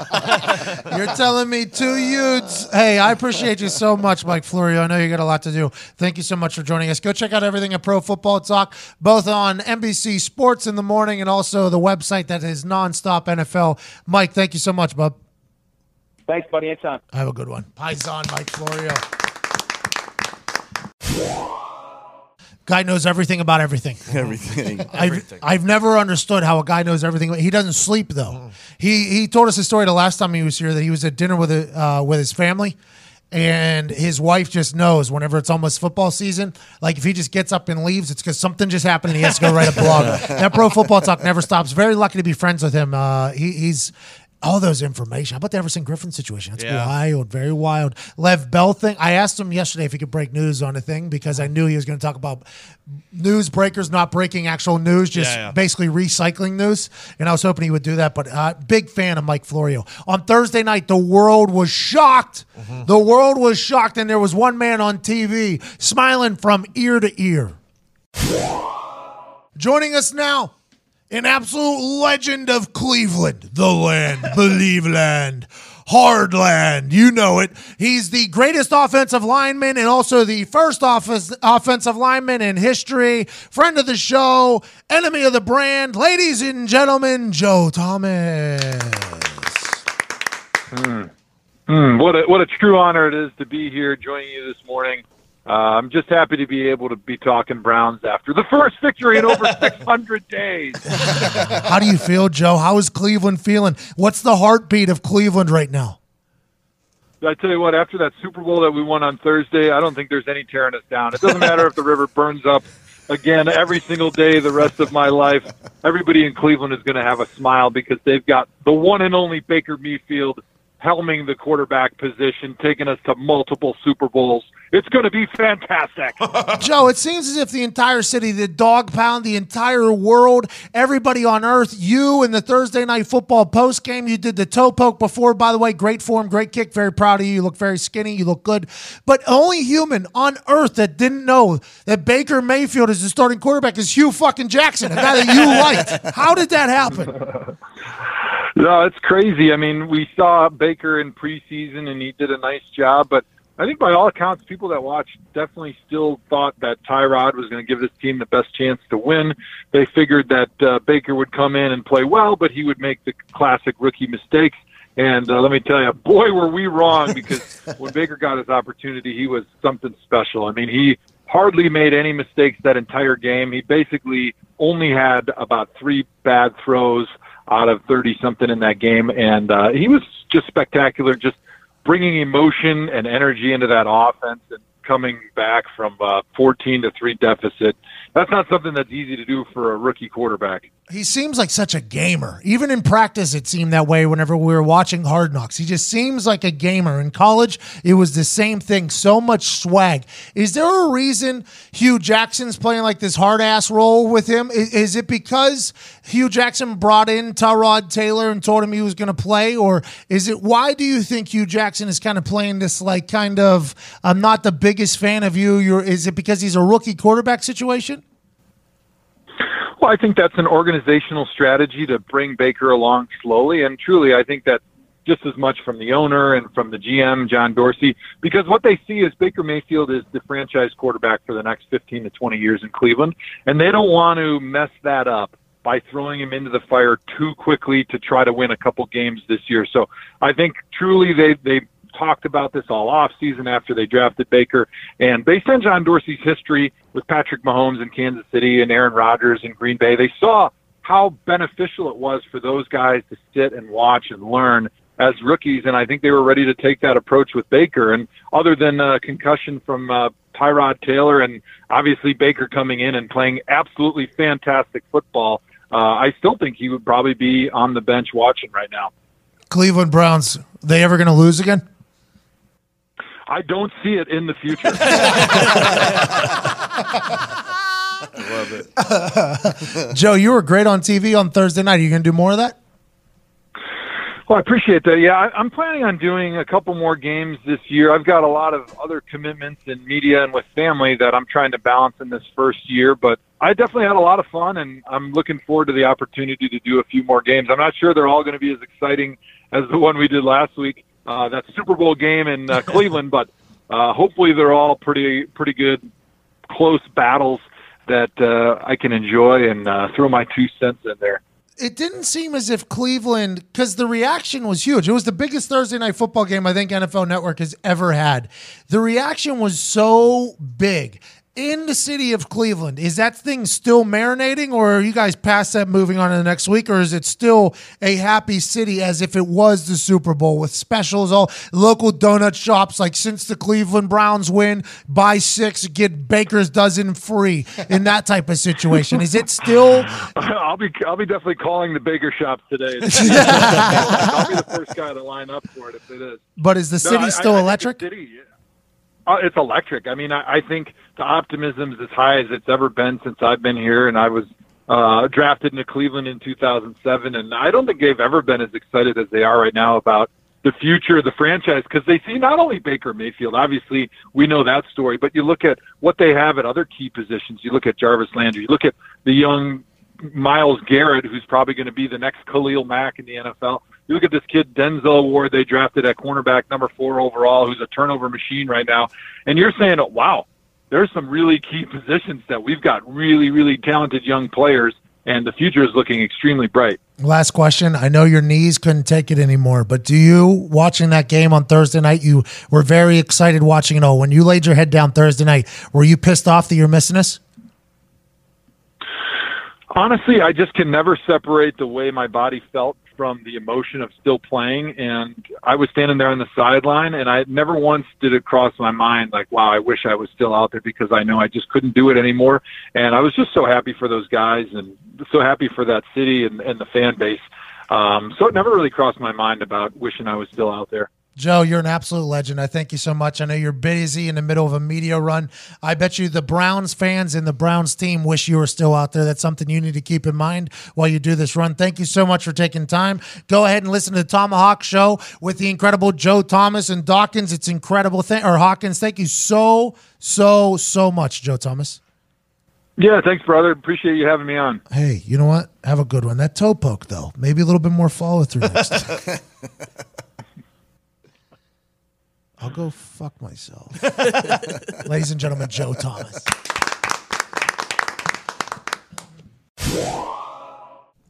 You're telling me two youths. Hey, I appreciate you so much, Mike Florio. I know you got a lot to do. Thank you so much for joining us. Go check out everything at Pro Football Talk, both on NBC Sports in the morning and also the website that is nonstop NFL. Mike, thank you so much, bub. Thanks, buddy. Anytime. Have a good one. Paisan Mike Florio. Guy knows everything about everything. Everything. I've, I've never understood how a guy knows everything. He doesn't sleep though. He he told us a story the last time he was here that he was at dinner with a, uh, with his family, and his wife just knows whenever it's almost football season. Like if he just gets up and leaves, it's because something just happened and he has to go write a blog. that pro football talk never stops. Very lucky to be friends with him. Uh, he, he's all those information. How about the Everson Griffen situation? That's Yeah. wild, very wild. Lev Bell thing. I asked him yesterday if he could break news on a thing because I knew he was going to talk about news breakers not breaking actual news, just Yeah, yeah. basically recycling news. And I was hoping he would do that. But uh, big fan of Mike Florio. On Thursday night, the world was shocked. The world was shocked, and there was one man on TV smiling from ear to ear. Joining us now, an absolute legend of Cleveland, the land, believe land, hard land. You know it. He's the greatest offensive lineman and also the first office, offensive lineman in history. Friend of the show, enemy of the brand. Ladies and gentlemen, Joe Thomas. Mm, what a what a true honor it is to be here joining you this morning. Uh, I'm just happy to be able to be talking Browns after the first victory in over 600 days. How do you feel, Joe? How is Cleveland feeling? What's the heartbeat of Cleveland right now? I tell you what, after that Super Bowl that we won on Thursday, I don't think there's any tearing us down. It doesn't matter if the river burns up again every single day the rest of my life. Everybody in Cleveland is going to have a smile because they've got the one and only Baker Mayfield helming the quarterback position, taking us to multiple Super Bowls. It's going to be fantastic. Joe, it seems as if the entire city, the dog pound, the entire world, everybody on earth, you in the Thursday night football post game, you did the toe poke before, by the way, great form, great kick, very proud of you. You look very skinny, you look good. But only human on earth that didn't know that Baker Mayfield is the starting quarterback is Hugh fucking Jackson, a guy that you liked. How did that happen? No, it's crazy. I mean, we saw Baker in preseason and he did a nice job, but I think by all accounts, people that watched definitely still thought that Tyrod was going to give this team the best chance to win. They figured that uh, Baker would come in and play well, but he would make the classic rookie mistakes. And uh, let me tell you, boy, were we wrong because when Baker got his opportunity, he was something special. I mean, he hardly made any mistakes that entire game. He basically only had about three bad throws out of 30 something in that game. And uh, he was just spectacular, just bringing emotion and energy into that offense and coming back from uh, 14 to 3 deficit. That's not something that's easy to do for a rookie quarterback. He seems like such a gamer. Even in practice, it seemed that way whenever we were watching Hard Knocks. He just seems like a gamer. In college, it was the same thing. So much swag. Is there a reason Hue Jackson's playing like this hard ass role with him? Is, it because Hue Jackson brought in Tyrod Taylor and told him he was going to play? Or is it why do you think Hue Jackson is kind of playing this like kind of, I'm not the biggest fan of you? You're, is it because he's a rookie quarterback situation? Well, I think that's an organizational strategy to bring Baker along slowly. And truly, I think that just as much from the owner and from the GM, John Dorsey, because what they see is Baker Mayfield is the franchise quarterback for the next 15 to 20 years in Cleveland. And they don't want to mess that up by throwing him into the fire too quickly to try to win a couple games this year. So I think truly they, they, talked about this all off season after they drafted Baker. And based on John Dorsey's history with Patrick Mahomes in Kansas City and Aaron Rodgers in Green Bay, they saw how beneficial it was for those guys to sit and watch and learn as rookies. And I think they were ready to take that approach with Baker. And other than uh, concussion from uh, Tyrod Taylor and obviously Baker coming in and playing absolutely fantastic football, uh, I still think he would probably be on the bench watching right now. Cleveland Browns, they ever going to lose again? I don't see it in the future. Love it. Joe, you were great on TV on Thursday night. Are you going to do more of that? Well, I appreciate that. Yeah, I, I'm planning on doing a couple more games this year. I've got a lot of other commitments in media and with family that I'm trying to balance in this first year. But I definitely had a lot of fun, and I'm looking forward to the opportunity to do a few more games. I'm not sure they're all going to be as exciting as the one we did last week, uh, that Super Bowl game in uh, Cleveland, but uh, hopefully they're all pretty pretty good, close battles that uh, I can enjoy and uh, throw my two cents in there. it didn't seem as if Cleveland, because the reaction was huge. It was the biggest Thursday night football game I think NFL Network has ever had. The reaction was so big in the city of Cleveland. Is that thing still marinating, or are you guys past that moving on to the next week, or is it still a happy city as if it was the Super Bowl with specials, all local donut shops? Like since the Cleveland Browns win, buy six, get Baker's dozen free in that type of situation. Is it still I'll be I'll be definitely calling the Baker shop today. I'll be the first guy to line up for it if it is. But is the city I- I- still I think electric? city, uh, it's electric. I mean, I, I think the optimism is as high as it's ever been since I've been here, and I was uh, drafted into Cleveland in 2007, and I don't think they've ever been as excited as they are right now about the future of the franchise because they see not only Baker Mayfield, obviously we know that story, but you look at what they have at other key positions. You look at Jarvis Landry, you look at the young Myles Garrett, who's probably going to be the next Khalil Mack in the NFL. You look at this kid Denzel Ward they drafted at cornerback number four overall, who's a turnover machine right now, and you're saying, "Wow, there's some really key positions that we've got really, really talented young players, and the future is looking extremely bright." Last question. I know your knees couldn't take it anymore, but do you, watching that game on Thursday night, you were very excited watching it all. When you laid your head down Thursday night, were you pissed off that you're missing us? Honestly, I just can never separate the way my body felt from the emotion of still playing. And I was standing there on the sideline, and I never once did it cross my mind like, wow, I wish I was still out there because I know I just couldn't do it anymore. And I was just so happy for those guys and so happy for that city and, and the fan base. Um, so it never really crossed my mind about wishing I was still out there. Joe, you're an absolute legend. I thank you so much. I know you're busy in the middle of a media run. I bet you the Browns fans and the Browns team wish you were still out there. That's something you need to keep in mind while you do this run. Thank you so much for taking time. Go ahead and listen to the Tomahawk Show with the incredible Joe Thomas and Dawkins. It's incredible. Th- or Hawkins, thank you so, so, so much, Joe Thomas. Yeah, thanks, brother. Appreciate you having me on. Hey, you know what? Have a good one. That toe poke, though. Maybe a little bit more follow through next time. I'll go fuck myself. Ladies and gentlemen, Joe Thomas.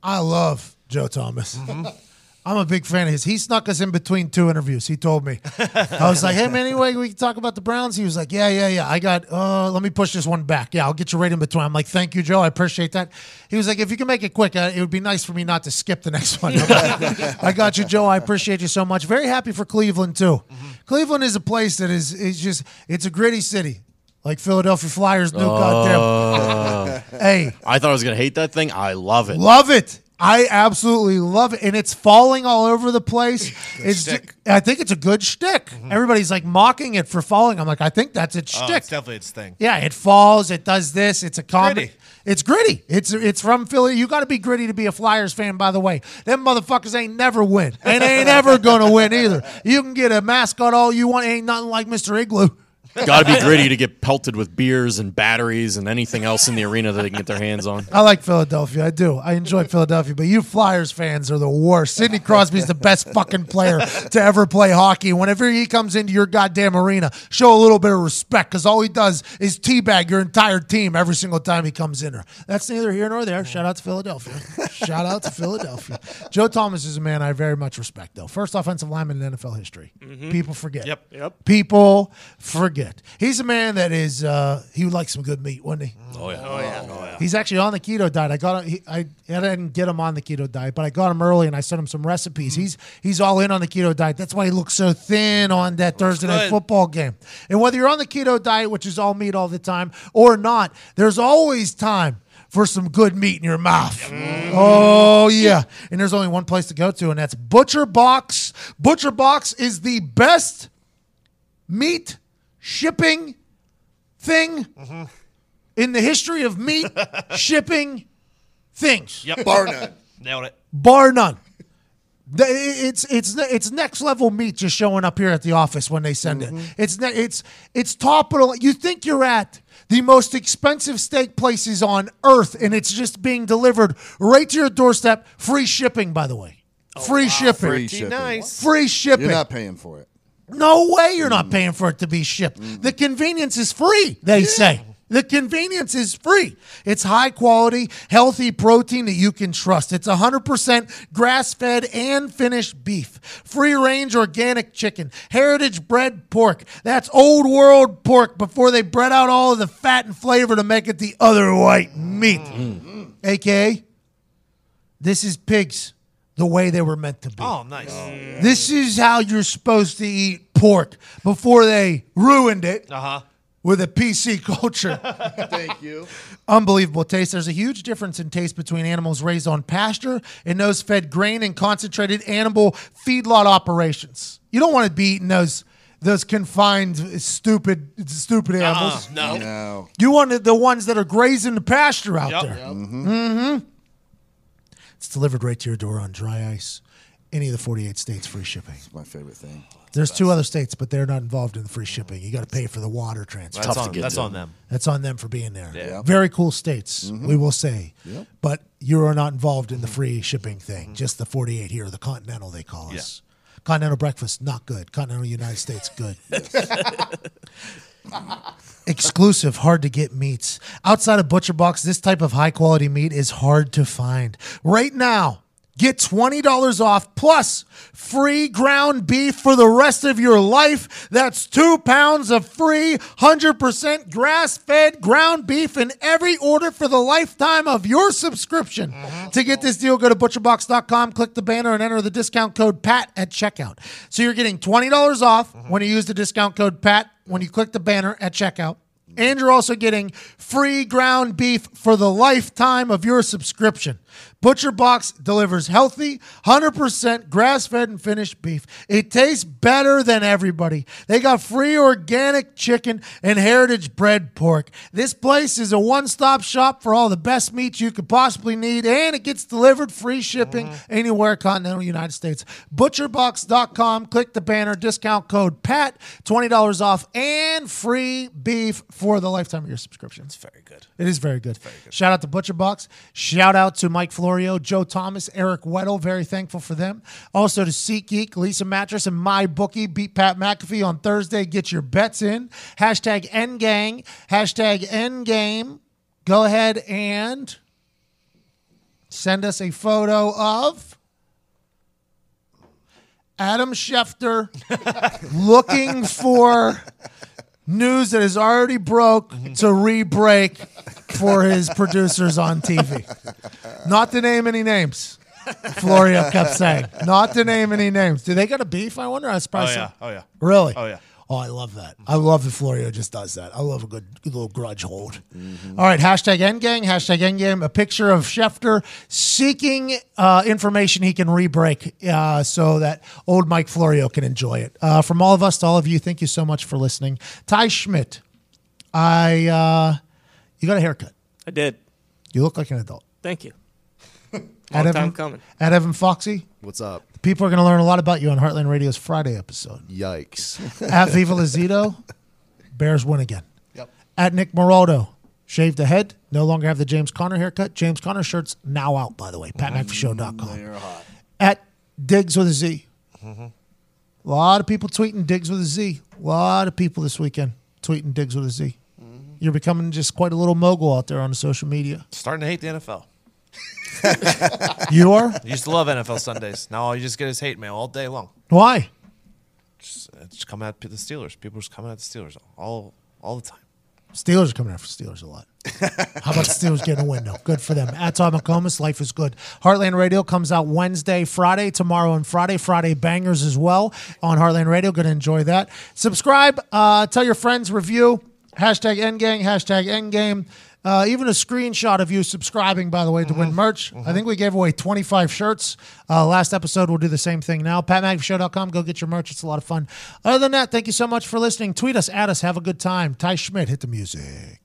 I love Joe Thomas. Mm-hmm. I'm a big fan of his. He snuck us in between two interviews. He told me. I was like, hey, man, anyway, we can talk about the Browns. He was like, yeah, yeah, yeah. I got, uh, let me push this one back. Yeah, I'll get you right in between. I'm like, thank you, Joe. I appreciate that. He was like, if you can make it quick, uh, it would be nice for me not to skip the next one. Like, I got you, Joe. I appreciate you so much. Very happy for Cleveland, too. Cleveland is a place that is, is just, it's a gritty city. Like Philadelphia Flyers, new goddamn. hey, I thought I was gonna hate that thing. I love it. Love it. I absolutely love it, and it's falling all over the place. it's, shtick. I think it's a good shtick. Mm-hmm. Everybody's like mocking it for falling. I'm like, I think that's its Oh, shtick. it's definitely its thing. yeah, it falls. It does this. It's a comedy. Gritty. It's gritty. It's it's from Philly. You got to be gritty to be a Flyers fan. By the way, them motherfuckers ain't never win, and they ain't ever gonna win either. You can get a mascot all you want. Ain't nothing like Mr. Igloo. Got to be gritty to get pelted with beers and batteries and anything else in the arena that they can get their hands on. I like Philadelphia. I do. I enjoy Philadelphia, but you Flyers fans are the worst. Sidney Crosby's the best fucking player to ever play hockey. Whenever he comes into your goddamn arena, show a little bit of respect because all he does is teabag your entire team every single time he comes in there. That's neither here nor there. Shout out to Philadelphia. Shout out to Philadelphia. Joe Thomas is a man I very much respect, though. First offensive lineman in NFL history. Mm-hmm. People forget. Yep. Yep. People forget. He's a man that is, uh, he would like some good meat, wouldn't he? Oh yeah. Oh yeah. He He's actually on the keto diet. I got him. He, I, I didn't get him on the keto diet, but I got him early and I sent him some recipes. He's he's all in on the keto diet. That's why he looks so thin on that Thursday night football game. And whether you're on the keto diet, which is all meat all the time, or not, there's always time for some good meat in your mouth. Oh yeah, and there's only one place to go to, and that's Butcher Box. Butcher Box is the best meat shipping thing in the history of meat shipping things, Yep. Bar none. Nailed it. bar none. It's it's it's next level meat just showing up here at the office when they send Mm-hmm. it. It's it's it's top of the. You think you're at the most expensive steak places on earth, and it's just being delivered right to your doorstep. Free shipping, by the way. free shipping. Oh, Free shipping. nice. Free shipping. You're not paying for it. No way you're not mm. paying for it to be shipped. Mm-hmm. The convenience is free, they say. The convenience is free. It's high quality, healthy protein that you can trust. It's 100% grass fed and finished beef, free range organic chicken, heritage bred pork. That's old world pork before they bred out all of the fat and flavor to make it the other white meat. Mm. AKA, this is pigs the way they were meant to be. Oh, nice. This is how you're supposed to eat pork before they ruined it Uh huh. with a PC culture. Thank you. Unbelievable taste. There's a huge difference in taste between animals raised on pasture and those fed grain and concentrated animal feedlot operations. You don't want to be eating those those confined stupid stupid Uh, animals. no. No. You wanted the ones that are grazing the pasture out Yep. there. Mm-hmm. It's delivered right to your door on dry ice. Any of the 48 states, free shipping. It's my favorite thing. There's two other states, but they're not involved in the free shipping. You got to pay for the water transfer. That's, tough to on, get that's to. on them. That's on them for being there. Yeah. Very cool states, mm-hmm. we will say. Yep. But you are not involved in the free shipping thing. Mm-hmm. Just the 48 here, the continental, they call us. Continental breakfast, not good. Continental United States, good. Exclusive, hard to get meats. Outside of Butcher Box, this type of high quality meat is hard to find. Right now, get $20 off plus free ground beef for the rest of your life. That's two pounds of free 100% grass fed ground beef in every order for the lifetime of your subscription. Mm-hmm. To get this deal, go to butcherbox.com, click the banner, and enter the discount code PAT at checkout. So you're getting $20 off mm-hmm. when you use the discount code PAT when you click the banner at checkout. And you're also getting free ground beef for the lifetime of your subscription. Butcher Box delivers healthy, 100% grass fed and finished beef. It tastes better than everybody. They got free organic chicken and heritage bred pork. This place is a one stop shop for all the best meats you could possibly need, and it gets delivered free shipping uh-huh. anywhere continental United States. Butcherbox.com, click the banner, discount code PAT, $20 off, and free beef for the lifetime of your subscription. It's Very good. it is very good. Shout out to Butcher Box. Shout out to Mike Florio, Joe Thomas, Eric Weddle. Very thankful for them. Also to SeatGeek, Leesa Mattress, and My Bookie. Beat Pat McAfee on Thursday. Get your bets in. Hashtag Endgang. Hashtag Endgame. Go ahead and send us a photo of Adam Schefter looking for news that is already broke mm-hmm. to re-break for his producers on TV. Not to name any names. Florio kept saying, not to name any names. Do they got a beef? I wonder. I was Oh yeah. Oh yeah. Really? Oh yeah. Oh, I love that. I love that Florio just does that. I love a good, good little grudge hold. All right, hashtag endgame, hashtag Endgame, a picture of Schefter seeking uh, information he can re-break uh, so that old Mike Florio can enjoy it. Uh, from all of us to all of you, thank you so much for listening. Ty Schmidt, I, uh, you got a haircut. I did. You look like an adult. Thank you. At Long time Evan, coming. At Evan Foxy, What's up? people are going to learn a lot about you on Heartland Radio's Friday episode. Yikes. At Viva Lazito, Bears win again. Yep. At Nick Moraldo, shaved the head, no longer have the James Conner haircut. James Conner shirt's now out, by the way. PatMcAfeeShow.com. At Diggs with a Z. A lot of people tweeting Diggs with a Z. A lot of people this weekend tweeting Diggs with a Z. Mm-hmm. You're becoming just quite a little mogul out there on the social media. Starting to hate the NFL. You are? I used to love NFL Sundays. Now all you just get is hate mail all day long. Why? It's, it's coming at the Steelers. People are just coming at the Steelers all all the time. Steelers are coming after Steelers a lot. How about the Steelers getting a win, though? Good for them. At Todd McComas, life is good. Heartland Radio comes out Wednesday, Friday, tomorrow, and Friday. Friday bangers as well on Heartland Radio. Going to enjoy that. Subscribe. Uh, tell your friends. Review. Hashtag endgame, Hashtag Endgame. Uh, even a screenshot of you subscribing, by the way, to win merch. I think we gave away 25 shirts. Uh, last episode, we'll do the same thing now. PatMcAfeeShow.com. Go get your merch. It's a lot of fun. Other than that, thank you so much for listening. Tweet us, at us. Have a good time. Ty Schmidt, hit the music.